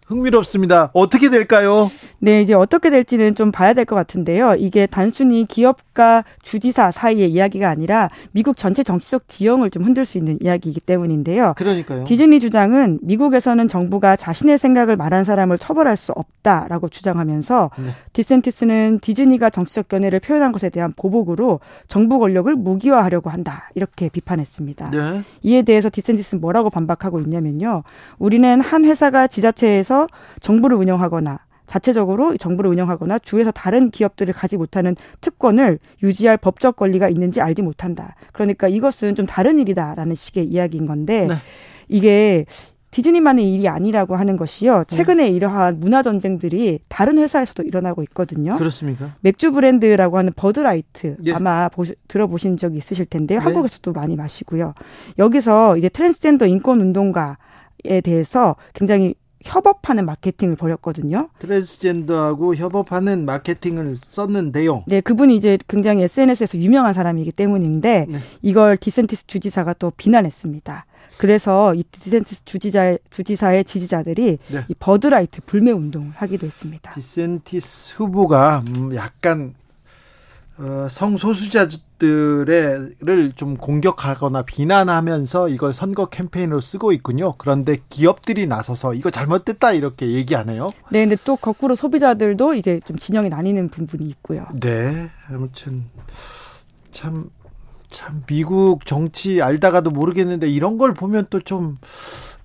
흥미롭습니다. 어떻게 될까요? 네, 이제 어떻게 될지는 좀 봐야 될 것 같은데요. 이게 단순히 기업과 주지사 사이의 이야기가 아니라 미국 전체 정치적 지형을 좀 흔들 수 있는 이야기이기 때문인데요. 그러니까요. 디즈니 주장은 미국에서는 정부가 자신의 생각을 말한 사람을 처벌할 수 없다라고 주장하면서 네. 디샌티스는 디즈니가 정치적 견해를 표현한 것에 대한 보복으로 정부 권력을 무기화하려고 한다 이렇게 비판했습니다. 네. 이에 대해서 디센티스는 뭐라고 반박하고 있냐면요. 우리는 한 회사가 지자체에서 정부를 운영하거나 자체적으로 정부를 운영하거나 주에서 다른 기업들을 가지 못하는 특권을 유지할 법적 권리가 있는지 알지 못한다. 그러니까 이것은 좀 다른 일이다라는 식의 이야기인 건데 네. 이게 디즈니만의 일이 아니라고 하는 것이요. 최근에 이러한 문화 전쟁들이 다른 회사에서도 일어나고 있거든요. 그렇습니까? 맥주 브랜드라고 하는 버드라이트 예. 아마 보시, 들어보신 적이 있으실 텐데요. 네. 한국에서도 많이 마시고요. 여기서 이제 트랜스젠더 인권 운동가에 대해서 굉장히 협업하는 마케팅을 벌였거든요. 트랜스젠더하고 협업하는 마케팅을 썼는데요. 네, 그분이 이제 굉장히 SNS에서 유명한 사람이기 때문인데 네. 이걸 디샌티스 주지사가 또 비난했습니다. 그래서 이 디샌티스 주지자 주지사의 지지자들이 네. 이 버드라이트 불매 운동을 하기도 했습니다. 디샌티스 후보가 음, 약간 어, 성소수자 들을 좀 공격하거나 비난하면서 이걸 선거 캠페인으로 쓰고 있군요. 그런데 기업들이 나서서 이거 잘못됐다 이렇게 얘기하네요. 네, 근데 또 거꾸로 소비자들도 이제 좀 진영이 나뉘는 부분이 있고요. 네, 아무튼 참. 참 미국 정치 알다가도 모르겠는데 이런 걸 보면 또 좀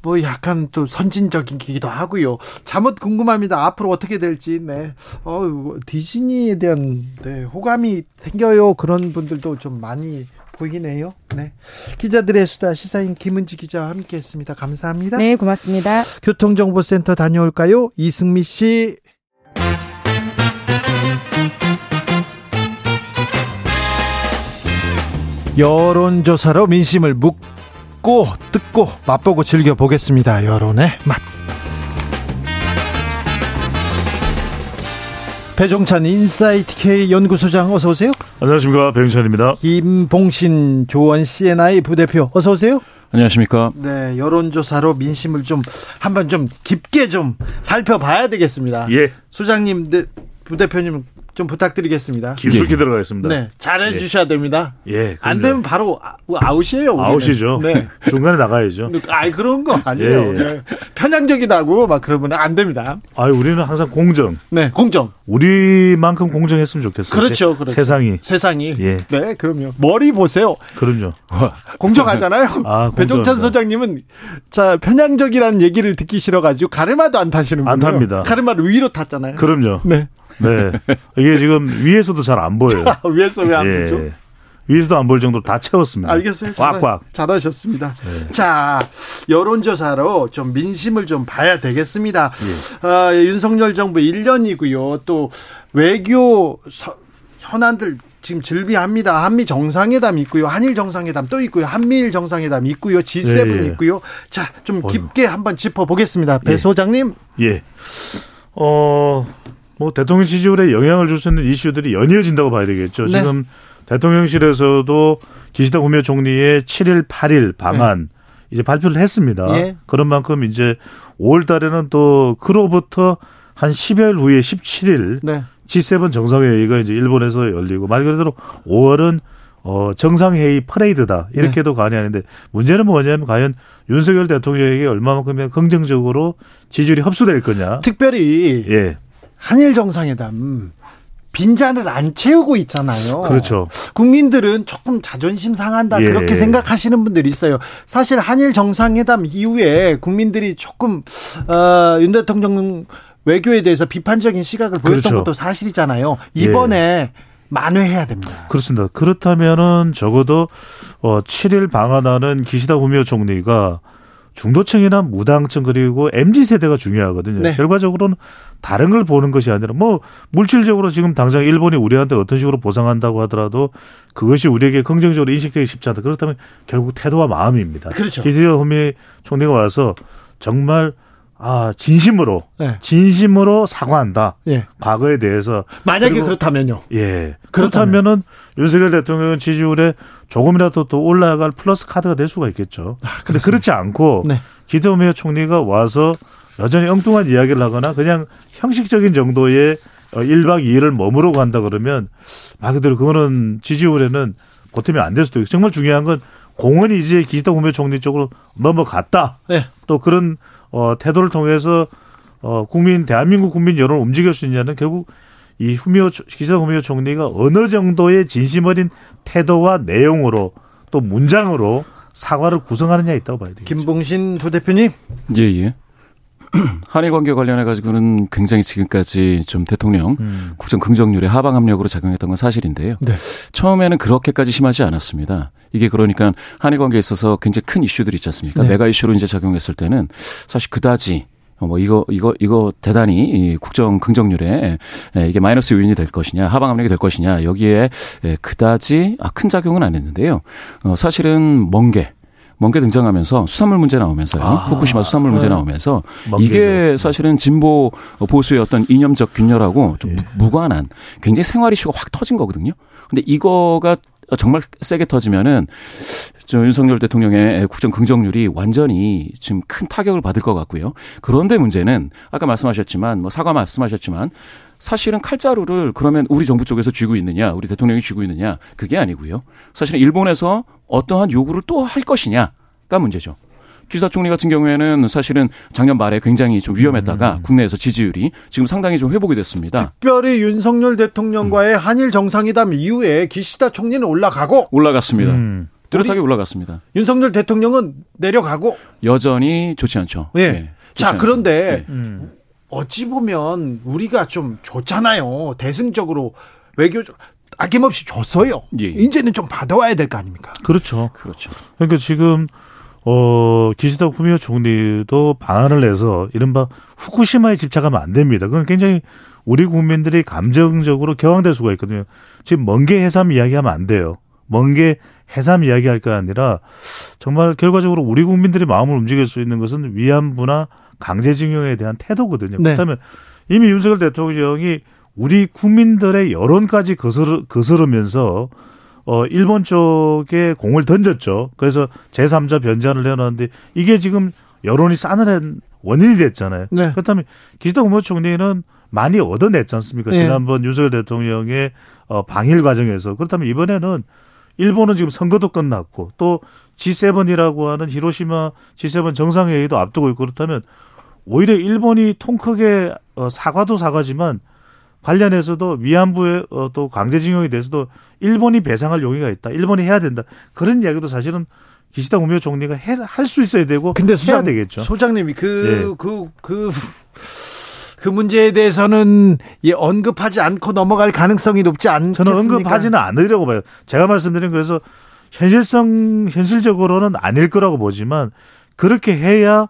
뭐 약간 또 선진적이기도 하고요. 잠옷 궁금합니다. 앞으로 어떻게 될지. 네. 어 디즈니에 대한 네, 호감이 생겨요. 그런 분들도 좀 많이 보이네요. 네. 기자들의 수다 시사인 김은지 기자와 함께 했습니다. 감사합니다. 네, 고맙습니다. 교통정보센터 다녀올까요? 이승미 씨. 여론조사로 민심을 묻고 듣고 맛보고 즐겨보겠습니다. 여론의 맛. 배종찬 인사이트 K 연구소장 어서 오세요. 안녕하십니까 배종찬입니다. 김봉신 조원 CNI 부대표 어서 오세요. 안녕하십니까. 네, 여론조사로 민심을 좀 한번 좀 깊게 좀 살펴봐야 되겠습니다. 예. 소장님, 네, 부대표님 좀 부탁드리겠습니다. 깊숙이 들어가겠습니다. 네, 잘해 주셔야 됩니다. 예. 안 그럼요. 되면 바로 아- 아웃이에요. 우리는. 아웃이죠. 네. *laughs* 중간에 나가야죠. 아이 그런 거 아니에요. 예, 예. 네. 편향적이다고 막 그러면 안 됩니다. 아, 우리는 항상 공정. 네, 공정. 우리만큼 공정했으면 좋겠어요. 그렇죠, 세- 그렇죠. 세상이. 세상이. 예. 네, 그럼요. 머리 보세요. 그럼요. *laughs* 공정하잖아요. *laughs* 아, 배종찬 공정합니다. 소장님은 자 편향적이라는 얘기를 듣기 싫어 가지고 가르마도 안 타시는 안 분이에요. 탑니다. 가르마를 위로 탔잖아요. 그럼요. 네. 네. 이게 지금 위에서도 잘 안 보여요. 위에서 왜안 예. 보죠? 위에서도 안 보일 정도로 다 채웠습니다. 알겠어요. 잘, 꽉꽉. 잘하셨습니다. 네. 자, 여론조사로 좀 민심을 좀 봐야 되겠습니다. 예. 아, 윤석열 정부 1년이고요. 또 외교 서- 현안들 지금 즐비합니다. 한미 정상회담 있고요. 한일 정상회담 또 있고요. 한미일 정상회담 있고요. G7 예, 예. 있고요. 자, 좀. 깊게 한번 짚어보겠습니다. 배 예. 소장님. 예. 어, 뭐 대통령 지지율에 영향을 줄 수 있는 이슈들이 연이어진다고 봐야 되겠죠. 네. 지금 대통령실에서도 기시다 후미오 총리의 7일, 8일 방안 이제 발표를 했습니다. 예. 그런 만큼 이제 5월 달에는 또 그로부터 한 10여일 후에 17일 네. G7 정상회의가 이제 일본에서 열리고 말 그대로 5월은 어 정상회의 퍼레이드다 이렇게도 가능하는데 문제는 뭐냐면 과연 윤석열 대통령에게 얼마만큼 긍정적으로 지지율이 흡수될 거냐. 특별히 예, 한일 정상회담 빈잔을 안 채우고 있잖아요. 그렇죠. 국민들은 조금 자존심 상한다 예. 그렇게 생각하시는 분들이 있어요. 사실 한일 정상회담 이후에 국민들이 조금 어, 윤 대통령 외교에 대해서 비판적인 시각을 보였던 그렇죠. 것도 사실이잖아요. 이번에 만회해야 됩니다. 그렇습니다. 그렇다면은 적어도 어 7일 방한하는 기시다 후미오 총리가 중도층이나 무당층 그리고 MZ 세대가 중요하거든요. 네. 결과적으로는 다른 걸 보는 것이 아니라 뭐 물질적으로 지금 당장 일본이 우리한테 어떤 식으로 보상한다고 하더라도 그것이 우리에게 긍정적으로 인식되기 쉽지 않다. 그렇다면 결국 태도와 마음입니다. 그렇죠. 기시다 후미 총리가 와서 정말 아 진심으로 네. 진심으로 사과한다. 예. 과거에 대해서 만약에 그리고 그렇다면요. 예. 그렇다면은 윤석열 대통령 지지율에 조금이라도 또 올라갈 플러스 카드가 될 수가 있겠죠. 근데 그렇지 않고 네. 기대오미오 총리가 와서 여전히 엉뚱한 이야기를 하거나 그냥 형식적인 정도의 1박 2일을 머무르고 간다 그러면 말 그대로 그거는 지지율에는 보탬이 안 될 수도 있고 정말 중요한 건 공헌이 이제 기시다 후미오 총리 쪽으로 넘어갔다. 네. 또 그런 어 태도를 통해서 어 국민 대한민국 국민 여론을 움직일 수 있냐는 결국 이 후미오 기시다 후미오 총리가 어느 정도의 진심 어린 태도와 내용으로 또 문장으로 사과를 구성하느냐에 있다고 봐야 되겠죠. 김봉신 부대표님. 예, 예. *clears throat* 한일 관계 관련해 가지고는 굉장히 지금까지 좀 대통령 음. 국정 긍정률에 하방 압력으로 작용했던 건 사실인데요. 네. 처음에는 그렇게까지 심하지 않았습니다. 이게 그러니까 한일 관계에 있어서 굉장히 큰 이슈들이 있지 않습니까? 네. 메가 이슈로 이제 작용했을 때는 사실 그다지 어, 뭐 이거 이거 이거 대단히 이 국정 긍정률에 예, 이게 마이너스 요인이 될 것이냐 하방 압력이 될 것이냐 여기에 예, 그다지 아, 큰 작용은 안 했는데요. 어, 사실은 멍게 멍게 등장하면서 수산물 문제 나오면서요. 후쿠시마 수산물 문제 나오면서 멍게죠. 이게 사실은 진보 보수의 어떤 이념적 균열하고 좀 무관한 굉장히 생활 이슈가 확 터진 거거든요. 근데 이거가 정말 세게 터지면은 저 윤석열 대통령의 국정 긍정률이 완전히 지금 큰 타격을 받을 것 같고요. 그런데 문제는 아까 말씀하셨지만 뭐 사과 말씀하셨지만 사실은 칼자루를 그러면 우리 정부 쪽에서 쥐고 있느냐, 우리 대통령이 쥐고 있느냐 그게 아니고요. 사실은 일본에서 어떠한 요구를 또 할 것이냐가 문제죠. 기사 총리 같은 경우에는 사실은 작년 말에 굉장히 좀 위험했다가 국내에서 지지율이 지금 상당히 좀 회복이 됐습니다. 특별히 윤석열 대통령과의 한일 정상회담 이후에 기시다 총리는 올라가고 올라갔습니다. 음. 뚜렷하게 올라갔습니다. 윤석열 대통령은 내려가고 여전히 좋지 않죠. 예. 네, 좋지 자, 않죠. 그런데 네. 음. 어찌 보면 우리가 좀 좋잖아요. 대승적으로 외교적 아낌없이 줬어요. 예. 이제는 좀 받아와야 될 거 아닙니까? 그렇죠. 그렇죠. 그러니까 지금 어 기시다 후미오 총리도 방안을 내서 이른바 후쿠시마에 집착하면 안 됩니다. 그건 굉장히 우리 국민들이 감정적으로 격앙될 수가 있거든요. 지금 먼게 해삼 이야기하면 안 돼요. 먼게 해삼 이야기할 게 아니라 정말 결과적으로 우리 국민들이 마음을 움직일 수 있는 것은 위안부나 강제징용에 대한 태도거든요. 네. 그렇다면 이미 윤석열 대통령이 우리 국민들의 여론까지 거스르, 거스르면서 어, 일본 쪽에 공을 던졌죠. 그래서 제3자 변제안을 내놨는데 이게 지금 여론이 싸늘한 원인이 됐잖아요. 네. 그렇다면 기시다 국무 총리는 많이 얻어냈지 않습니까? 네. 지난번 윤석열 대통령의 어, 방일 과정에서 그렇다면 이번에는 일본은 지금 선거도 끝났고 또 G7이라고 하는 히로시마 G7 정상회의도 앞두고 있고 그렇다면 오히려 일본이 통 크게 어, 사과도 사과지만 관련해서도 위안부의 어, 또 강제징용에 대해서도 일본이 배상할 용의가 있다. 일본이 해야 된다. 그런 이야기도 사실은 기시다 우미오 총리가 할 수 있어야 되고 근데 해야 소장, 되겠죠. 소장님이 그, 예. 그, 그, 그 문제에 대해서는 예, 언급하지 않고 넘어갈 가능성이 높지 않겠습니까? 저는 언급하지는 않으려고 봐요. 제가 말씀드린 그래서 현실성 현실적으로는 아닐 거라고 보지만 그렇게 해야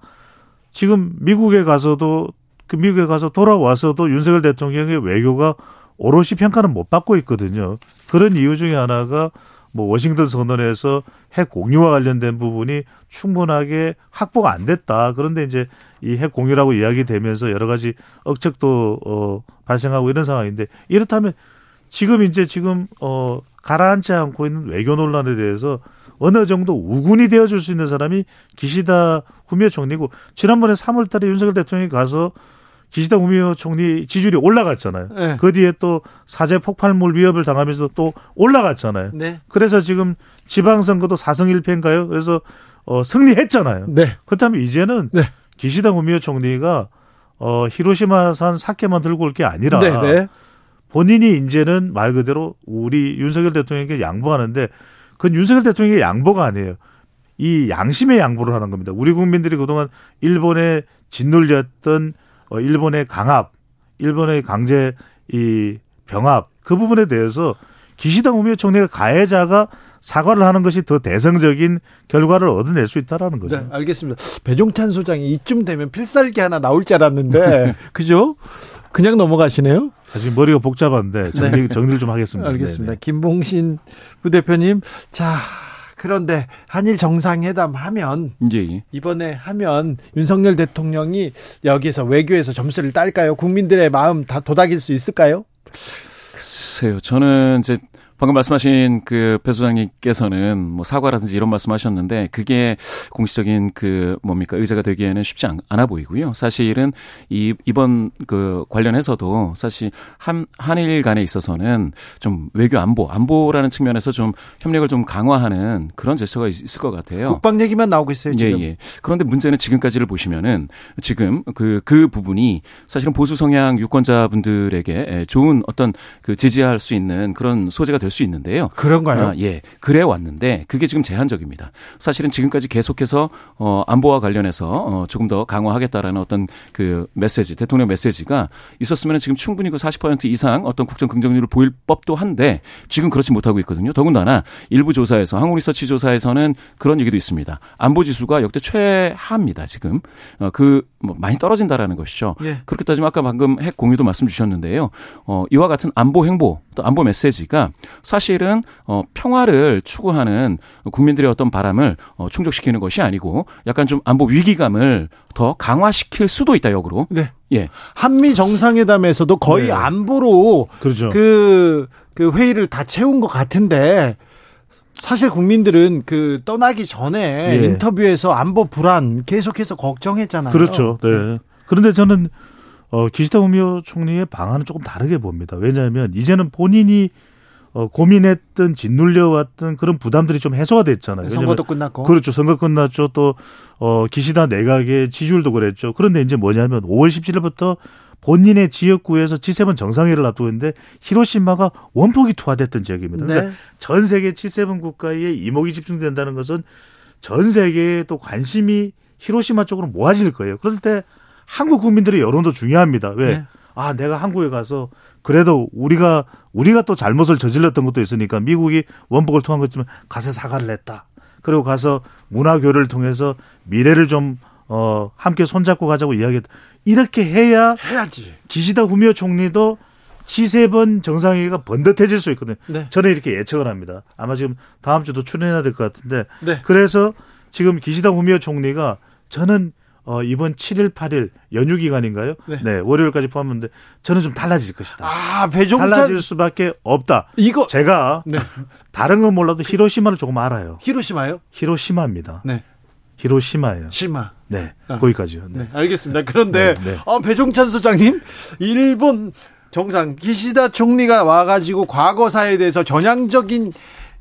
지금 미국에 가서도 그 미국에 가서 돌아와서도 윤석열 대통령의 외교가 오롯이 평가는 못 받고 있거든요. 그런 이유 중에 하나가 뭐 워싱턴 선언에서 핵 공유와 관련된 부분이 충분하게 확보가 안 됐다. 그런데 이제 이 핵 공유라고 이야기되면서 여러 가지 억측도 어 발생하고 이런 상황인데 이렇다면 지금 이제 지금 어 가라앉지 않고 있는 외교 논란에 대해서 어느 정도 우군이 되어줄 수 있는 사람이 기시다 후미오 총리고 지난번에 3월달에 윤석열 대통령이 가서 기시다 후미오 총리 지지율이 올라갔잖아요. 네. 그 뒤에 또 사제 폭발물 위협을 당하면서 또 올라갔잖아요. 네. 그래서 지금 지방선거도 4승 1패인가요? 그래서 어 승리했잖아요. 네. 그렇다면 이제는 네. 기시다 후미오 총리가 어 히로시마산 사케만 들고 올 게 아니라 네. 네. 본인이 이제는 말 그대로 우리 윤석열 대통령에게 양보하는데 그건 윤석열 대통령의 양보가 아니에요. 이 양심의 양보를 하는 겁니다. 우리 국민들이 그동안 일본에 짓눌렸던 어, 일본의 강압, 일본의 강제 이 병합 그 부분에 대해서 기시다 우미오 총리가 가해자가 사과를 하는 것이 더 대성적인 결과를 얻어낼 수 있다라는 거죠. 네, 알겠습니다. 배종찬 소장이 이쯤 되면 필살기 하나 나올 줄 알았는데, *laughs* 그죠? 그냥 넘어가시네요. 사실 머리가 복잡한데 정리, 정리를 좀 하겠습니다. 알겠습니다. 네네. 김봉신 부대표님, 자, 그런데 한일 정상회담 하면 예, 예. 이번에 하면 윤석열 대통령이 여기서 외교에서 점수를 딸까요? 국민들의 마음 다 도닥일 수 있을까요? 글쎄요. 저는 이제 방금 말씀하신 그배 소장님께서는 뭐 사과라든지 이런 말씀하셨는데 그게 공식적인 그 뭡니까 의제가 되기에는 쉽지 않, 아 보이고요. 사실은 이 이번 그 관련해서도 사실 한 한일 간에 있어서는 좀 외교 안보 안보라는 측면에서 좀 협력을 좀 강화하는 그런 제스처가 있- 있을 것 같아요. 국방 얘기만 나오고 있어요, 예, 지금. 예. 그런데 문제는 지금까지를 보시면은 지금 그, 그 부분이 사실은 보수 성향 유권자분들에게 예, 좋은 어떤 그 지지할 수 있는 그런 소재가 될수 있는데요. 그런가요? 아, 예. 그래 왔는데 그게 지금 제한적입니다. 사실은 지금까지 계속해서 어 안보와 관련해서 어 조금 더 강화하겠다라는 어떤 그 메시지, 대통령 메시지가 있었으면 지금 충분히 그 40% 이상 어떤 국정 긍정률을 보일 법도 한데 지금 그렇지 못하고 있거든요. 더군다나 일부 조사에서 한국 리서치 조사에서는 그런 얘기도 있습니다. 안보 지수가 역대 최하입니다. 지금 어 그뭐 많이 떨어진다라는 것이죠. 예. 그렇게 따지면 아까 방금 핵 공유도 말씀 주셨는데요. 어 이와 같은 안보 행보 또 안보 메시지가 사실은 어 평화를 추구하는 국민들의 어떤 바람을 어 충족시키는 것이 아니고 약간 좀 안보 위기감을 더 강화시킬 수도 있다 역으로. 네. 예. 한미 정상회담에서도 거의 네. 안보로 그렇죠. 그, 그 회의를 다 채운 것 같은데 사실 국민들은 그 떠나기 전에 예. 인터뷰에서 안보 불안 계속해서 걱정했잖아요. 그렇죠. 네. 그런데 저는 어 기시다 우미오 총리의 방안은 조금 다르게 봅니다. 왜냐하면 이제는 본인이 어 고민했던 짓눌려왔던 그런 부담들이 좀 해소가 됐잖아요. 선거도 끝났고. 그렇죠. 선거 끝났죠. 또, 어, 기시다 내각의 지지율도 그랬죠. 그런데 이제 뭐냐면 5월 17일부터 본인의 지역구에서 G7 정상회의를 앞두고 있는데 히로시마가 원폭이 투하됐던 지역입니다. 그러니까 네. 전 세계 G7 국가에 이목이 집중된다는 것은 전 세계에 또 관심이 히로시마 쪽으로 모아질 거예요. 그럴 때 한국 국민들의 여론도 중요합니다. 왜? 네. 아, 내가 한국에 가서 그래도 우리가 우리가 또 잘못을 저질렀던 것도 있으니까 미국이 원복을 통한 것지만 가서 사과를 냈다. 그리고 가서 문화 교류를 통해서 미래를 좀 어, 함께 손잡고 가자고 이야기했다. 이렇게 해야 해야지. 기시다 후미오 총리도 G7 정상회의가 번듯해질 수 있거든요. 네. 저는 이렇게 예측을 합니다. 아마 지금 다음 주도 출연해야 될 것 같은데. 네. 그래서 지금 기시다 후미오 총리가 저는 어, 이번 7일, 8일 연휴 기간인가요? 네. 월요일까지 포함했는데 저는 좀 달라질 것이다. 아, 배종찬 달라질 수밖에 없다. 이거 제가 네. *laughs* 다른 건 몰라도 히로시마를 조금 알아요. 히로시마요? 히로시마입니다. 네. 히로시마예요. 시마. 네, 아. 거기까지요. 네. 네, 알겠습니다. 그런데 네, 네. 어, 배종찬 소장님, 일본 정상 기시다 총리가 와가지고 과거사에 대해서 전향적인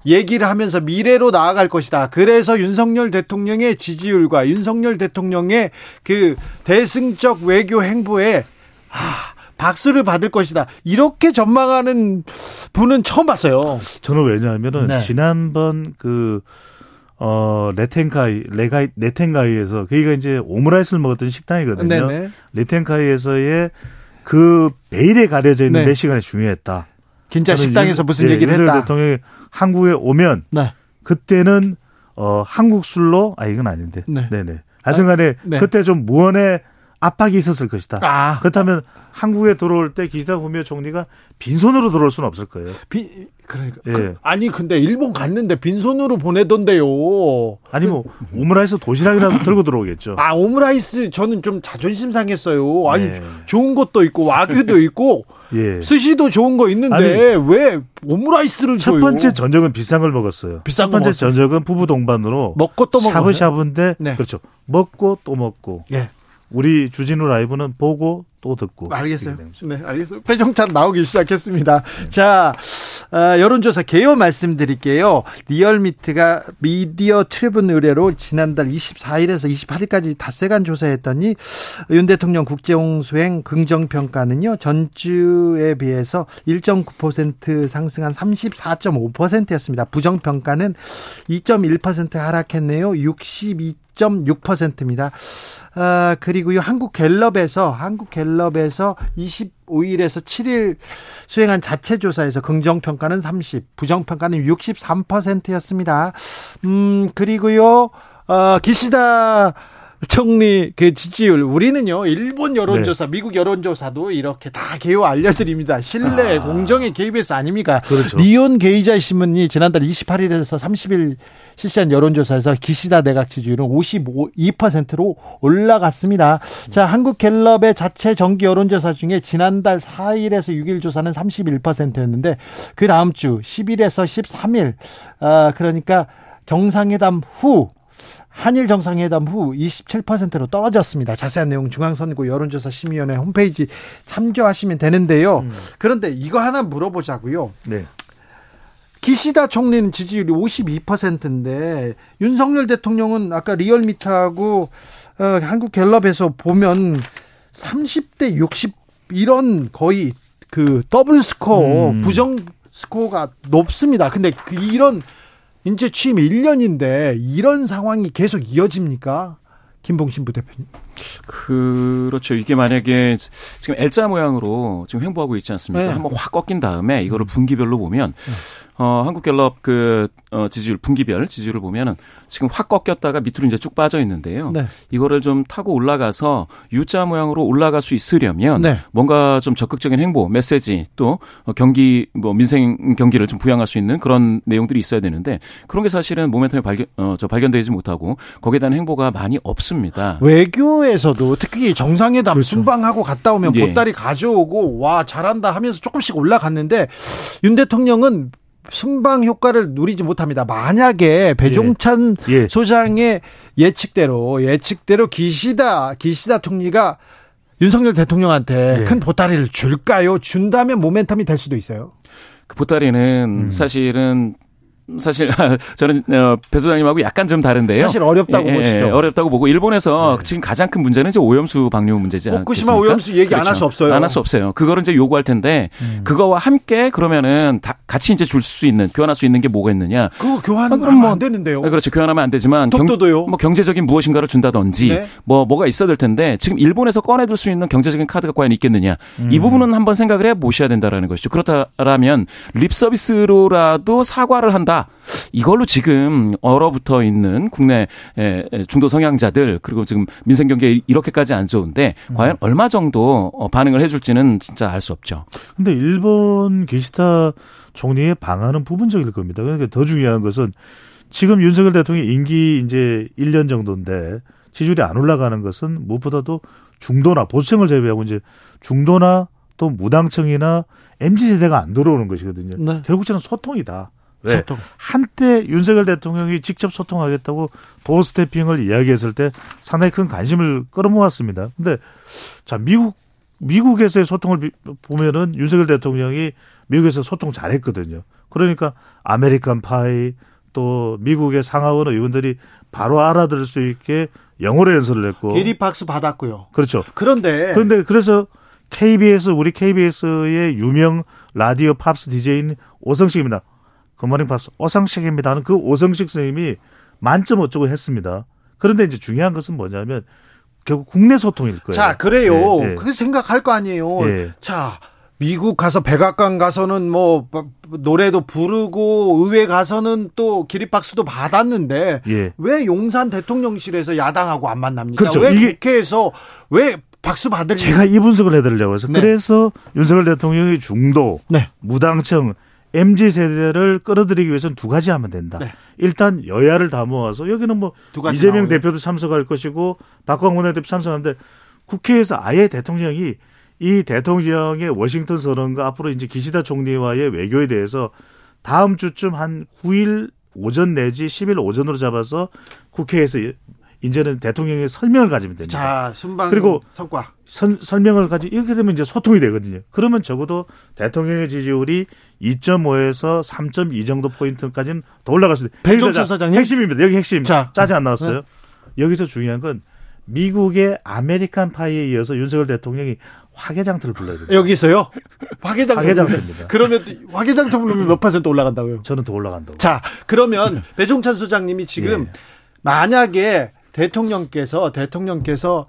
얘기를 하면서 미래로 나아갈 것이다. 그래서 윤석열 대통령의 지지율과 윤석열 대통령의 그 대승적 외교 행보에 아, 박수를 받을 것이다. 이렇게 전망하는 분은 처음 봤어요. 저는 왜냐하면은 네. 지난번 그, 어, 레텐카이, 레가이, 레텐가이에서, 거기가 이제 오므라이스를 먹었던 식당이거든요. 네네. 레텐카이에서의 그 베일에 가려져 있는 네. 메시간이 중요했다. 진짜 저는 식당에서 윤- 무슨 예, 얘기를 했다. 대통령이 한국에 오면 네. 그때는 어 한국 술로 아 이건 아닌데. 네. 네. 네 하여튼간에 네. 그때 좀 무언의 압박이 있었을 것이다. 아, 그렇다면 한국에 들어올 때 기시다 후미오 총리가 빈손으로 들어올 수는 없을 거예요. 비, 그러니까. 예. 그, 아니, 근데 일본 갔는데 빈손으로 보내던데요. 아니 뭐 오므라이스 도시락이라도 *laughs* 들고 들어오겠죠. 아, 오므라이스 저는 좀 자존심 상했어요. 아니, 네. 좋은 것도 있고, 와규도 *laughs* 있고, 예. 스시도 좋은 거 있는데, 왜 오므라이스를 첫 줘요? 번째 전적은 비싼 걸 먹었어요. 비싼 첫거 번째 먹었어요. 전적은 부부 동반으로 먹고 또 먹어요. 샤브샤브인데 네. 그렇죠. 먹고 또 먹고. 예. 우리 주진우 라이브는 보고 또 듣고. 알겠어요. 네, 알겠어요. 패종찬 나오기 시작했습니다. 자, 어, 여론조사 개요 말씀드릴게요. 리얼미트가 미디어 트리븐 의뢰로 지난달 24일에서 28일까지 닷새간 조사했더니 윤 대통령 국제홍수행 긍정평가는요, 전주에 비해서 1.9% 상승한 34.5%였습니다. 부정평가는 2.1% 하락했네요. 62.6%입니다. 아, 그리고요, 한국 갤럽에서, 한국 갤럽에서 25일에서 7일 수행한 자체 조사에서 긍정 평가는 30, 부정 평가는 63%였습니다. 음, 그리고요, 어, 기시다 총리 그 지지율. 우리는요 일본 여론조사 미국 여론조사도 이렇게 다 개요 알려드립니다. 신뢰 공정의 KBS 아닙니까? 그렇죠. 리온 게이자 신문이 지난달 28일에서 30일 실시한 여론조사에서 기시다 내각 지지율은 52%로 올라갔습니다. 자, 한국갤럽의 자체 정기 여론조사 중에 지난달 4일에서 6일 조사는 31%였는데 그 다음 주 10일에서 13일 아, 그러니까 정상회담 후 한일 정상회담 후 27%로 떨어졌습니다. 자세한 내용 중앙선거 여론조사 심의위원회 홈페이지 참조하시면 되는데요. 그런데 이거 하나 물어보자고요. 네. 기시다 총리는 지지율이 52%인데 윤석열 대통령은 아까 리얼미터하고 어, 한국 갤럽에서 보면 30대 60 이런 거의 그 더블 스코어 음. 부정 스코어가 높습니다. 근데 그 이런 이제 취임 1년인데 이런 상황이 계속 이어집니까? 김봉신 부대표님. 그렇죠. 이게 만약에 지금 L자 모양으로 지금 횡보하고 있지 않습니까? 네. 한번 확 꺾인 다음에 이거를 분기별로 보면 어 한국갤럽 그 어, 지지율 분기별 지지율을 보면은 지금 확 꺾였다가 밑으로 이제 쭉 빠져 있는데요. 네. 이거를 좀 타고 올라가서 U자 모양으로 올라갈 수 있으려면 네. 뭔가 좀 적극적인 행보, 메시지 또 어, 경기 뭐 민생 경기를 좀 부양할 수 있는 그런 내용들이 있어야 되는데 그런 게 사실은 모멘텀이 발견 어, 저 발견되지 못하고 거기에 대한 행보가 많이 없습니다. 외교에 서도 특히 정상회담 순방하고 갔다 오면 예. 보따리 가져오고 와 잘한다 하면서 조금씩 올라갔는데 윤 대통령은 순방 효과를 누리지 못합니다. 만약에 배종찬 예. 소장의 예측대로 예측대로 기시다 기시다 총리가 윤석열 대통령한테 예. 큰 보따리를 줄까요? 준다면 모멘텀이 될 수도 있어요. 그 보따리는 음. 사실은 사실 *laughs* 저는 어, 배 소장님하고 약간 좀 다른데요. 사실 어렵다고 보시죠. 어렵다고 보고 일본에서 지금 가장 큰 문제는 이제 오염수 방류 문제지 않습니까? 후쿠시마 오염수 얘기 안할 수 없어요. 안 할 수 없어요. 그거를 이제 요구할 텐데 그거와 함께 그러면은 다 같이 이제 줄 수 있는 교환할 수 있는 게 뭐가 있느냐? 그거 아, 교환하면 그럼 뭐- 안 되는데요. 네, 그렇죠. 교환하면 안 되지만 독도도요. 뭐 경제적인 무엇인가를 준다든지 네. 뭐 뭐가 있어야 될 텐데 지금 일본에서 꺼내들 수 있는 경제적인 카드가 과연 있겠느냐 음. 이 부분은 한번 생각을 해 보셔야 된다라는 것이죠. 그렇다라면 립 서비스로라도 사과를 한다. 이걸로 지금 얼어붙어 있는 국내 중도 성향자들 그리고 지금 민생 경기에 이렇게까지 안 좋은데 음. 과연 얼마 정도 어, 반응을 해줄지는 진짜 알 수 없죠. 근데 일본 기시다 총리의 방안은 부분적일 겁니다. 그러니까 더 중요한 것은 지금 윤석열 대통령이 임기 이제 1년 정도인데 지지율이 안 올라가는 것은 무엇보다도 중도나 보수층을 제외하고 이제 중도나 또 무당층이나 MZ 세대가 안 들어오는 것이거든요. 네. 결국 저는 소통이다. 왜? 소통. 한때 윤석열 대통령이 직접 소통하겠다고 doorstepping을 이야기했을 때 상당히 큰 관심을 끌어모았습니다. 근데 자 미국 미국에서의 소통을 비- 보면은 윤석열 대통령이 미국에서 소통 잘했거든요. 그러니까 American Pie 또 미국의 상하원 의원들이 바로 알아들을 수 있게 영어로 연설을 했고 기립박수 받았고요. 그렇죠. 그런데 그런데 그래서 KBS 우리 KBS의 유명 라디오 팝스 DJ인 오성식입니다. Good Morning Pops 오성식입니다. 하는 그 오성식 선생님이 만점 어쩌고 했습니다. 그런데 이제 중요한 것은 뭐냐면 결국 국내 소통일 거예요. 자 그래요. 예, 예. 그 생각할 거 아니에요. 예. 자 미국 가서 백악관 가서는 뭐 노래도 부르고 의회 가서는 또 기립박수도 받았는데 예. 왜 용산 대통령실에서 야당하고 안 만납니까? 그렇죠. 왜 이게- 국회에서 왜 박수 받을 제가 이 분석을 해드리려고 해서 네. 그래서 윤석열 대통령이 중도, 네. 무당청, MZ 세대를 끌어들이기 위해서는 두 가지 하면 된다. 네. 일단 여야를 다 모아서 여기는 뭐 이재명 나와요. 대표도 참석할 것이고 박광원 대표 참석하는데 국회에서 아예 대통령이 이 대통령의 워싱턴 선언과 앞으로 이제 기시다 총리와의 외교에 대해서 다음 주쯤 한 9일 오전 내지 10일 오전으로 잡아서 국회에서 이제는 대통령의 설명회를 가지면 됩니다. 자 순방 그리고 성과 선- 설명을 가지 이렇게 되면 이제 소통이 되거든요. 그러면 적어도 대통령의 지지율이 2.5에서 3.2 정도 포인트까지는 더 올라갈 수 있어요. 자, 사장님? 핵심입니다. 여기 핵심. 자. 짜지 안 나왔어요. 여기서 중요한 건 미국의 American Pie에 이어서 윤석열 대통령이 화개장터를 불러야 됩니다. 여기서요 화개장 화개장터입니다. 그러면 화개장터 부르면 몇 퍼센트 올라간다고요? 저는 더 올라간다고. 자, 그러면 배종찬 소장님이 지금 예. 만약에 대통령께서 대통령께서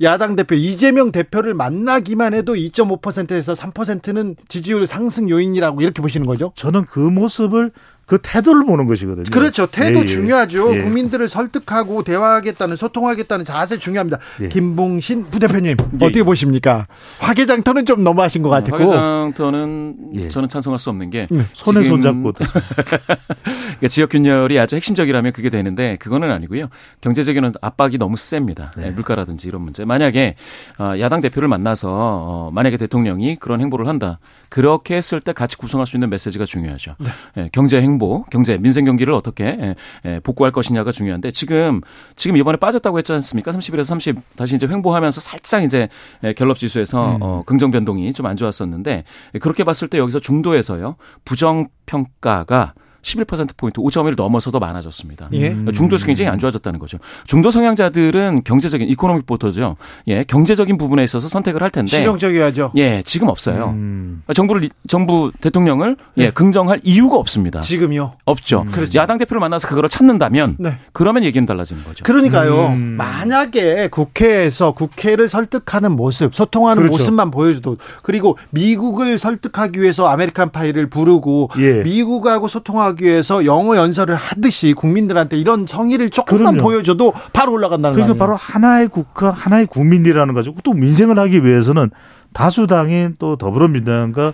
야당 대표 이재명 대표를 만나기만 해도 2.5%에서 3%는 지지율 상승 요인이라고 이렇게 보시는 거죠? 저는 그 모습을 그 태도를 보는 것이거든요. 그렇죠. 태도 예, 예. 중요하죠. 예. 국민들을 설득하고 대화하겠다는 소통하겠다는 자세 중요합니다. 예. 김봉신 부대표님 어떻게 보십니까? 화개장터는 좀 너무하신 것 같았고. 화개장터는 예. 저는 찬성할 수 없는 게 손에 지금 손잡고 *laughs* 그러니까 지역 균열이 아주 핵심적이라면 그게 되는데 그거는 아니고요. 경제적인 압박이 너무 셉니다. 네, 물가라든지 이런 문제. 만약에 어, 야당 대표를 만나서 어, 만약에 대통령이 그런 행보를 한다. 그렇게 했을 때 같이 구성할 수 있는 메시지가 중요하죠. 예, 경제 행보, 경제 민생 경기를 어떻게 예, 예, 복구할 것이냐가 중요한데 지금 지금 이번에 빠졌다고 했지 않습니까? 31에서 30 다시 이제 횡보하면서 살짝 이제 예, 갤럽 지수에서 어, 긍정 변동이 좀 안 좋았었는데 예, 그렇게 봤을 때 여기서 중도에서요 부정 평가가 11%포인트 5.1을 넘어서도 많아졌습니다. 예. 중도에서 굉장히 안 좋아졌다는 거죠. 중도 성향자들은 경제적인 economic voter죠. 예, 경제적인 부분에 있어서 선택을 할 텐데 실용적이어야죠. 예, 지금 없어요. 음. 정부를 리- 정부 대통령을 예, 긍정할 이유가 없습니다. 지금요. 없죠. 그렇죠. 야당 대표를 만나서 그거를 찾는다면 네. 그러면 얘기는 달라지는 거죠. 그러니까요. 음. 만약에 국회에서 국회를 설득하는 모습, 소통하는 그렇죠. 모습만 보여줘도 그리고 미국을 설득하기 위해서 American Pie를 부르고 예. 미국하고 소통하 기 위해서 영어 연설을 하듯이 국민들한테 이런 성의를 조금만 그럼요. 보여줘도 바로 올라간다는 그러니까 거 아니에요? 바로 하나의 국가, 하나의 국민이라는 거죠. 또 민생을 하기 위해서는 다수당인 또 더불어민주당과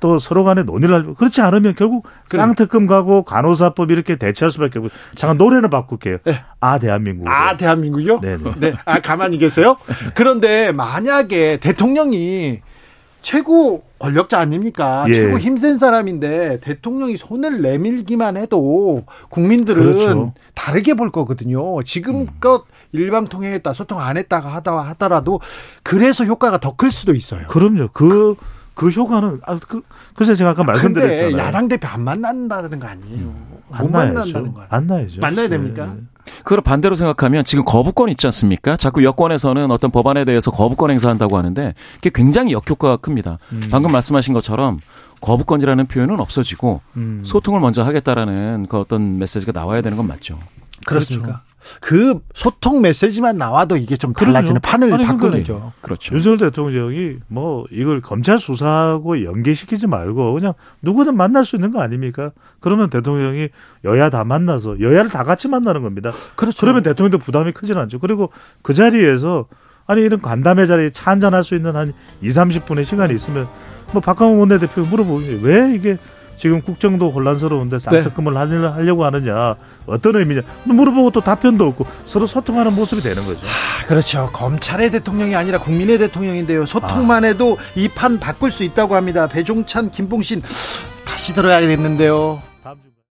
또 서로 간에 논의를 하려 그렇지 않으면 결국 쌍특검 가고 간호사법 이렇게 대체할 수밖에 없고 잠깐 노래는 바꿀게요. 네. 아 대한민국. 아, 대한민국이요? 네네. 네. 아, 가만히 계세요? 그런데 만약에 대통령이 최고 권력자 아닙니까? 예. 최고 힘센 사람인데 대통령이 손을 내밀기만 해도 국민들은 그렇죠. 다르게 볼 거거든요. 지금껏 일방통행했다, 소통 안 했다가 하다 하더라도 그래서 효과가 더 클 수도 있어요. 그럼요. 그, 그 효과는, 아, 그, 그래서 제가 아까 말씀드렸잖아요. 야당 대표 안 만난다는 거 아니에요. 못안 만난다는 나야죠. 거 아니에요. 안 나야죠. 만나야 됩니까? 네. 그걸 반대로 생각하면 지금 거부권 있지 않습니까? 자꾸 여권에서는 어떤 법안에 대해서 거부권 행사한다고 하는데 그게 굉장히 역효과가 큽니다. 방금 말씀하신 것처럼 거부권이라는 표현은 없어지고 음. 소통을 먼저 하겠다라는 그 어떤 메시지가 나와야 되는 건 맞죠. 그렇습니까? 그 소통 메시지만 나와도 이게 좀 달라지는 그럼요. 판을 아니, 그러니까 바꾸죠. 그렇죠. 윤석열 대통령이 뭐 이걸 검찰 수사하고 연계시키지 말고 그냥 누구든 만날 수 있는 거 아닙니까? 그러면 대통령이 여야 다 만나서 여야를 다 같이 만나는 겁니다. 그렇죠. 그러면 대통령도 부담이 크진 않죠. 그리고 그 자리에서 아니 이런 간담회 자리에 차 한잔 할 수 있는 한 2, 30분의 시간이 있으면 뭐 박광훈 원내대표 물어보기 왜 이게 지금 국정도 혼란스러운데 쌍특검을 하려- 하려고 하느냐 어떤 의미냐 물어보고 또 답변도 없고 서로 소통하는 모습이 되는 거죠. 그렇죠. 검찰의 대통령이 아니라 국민의 대통령인데요. 소통만 해도 이 판 바꿀 수 있다고 합니다. 배종찬, 김봉신 다시 들어야겠는데요.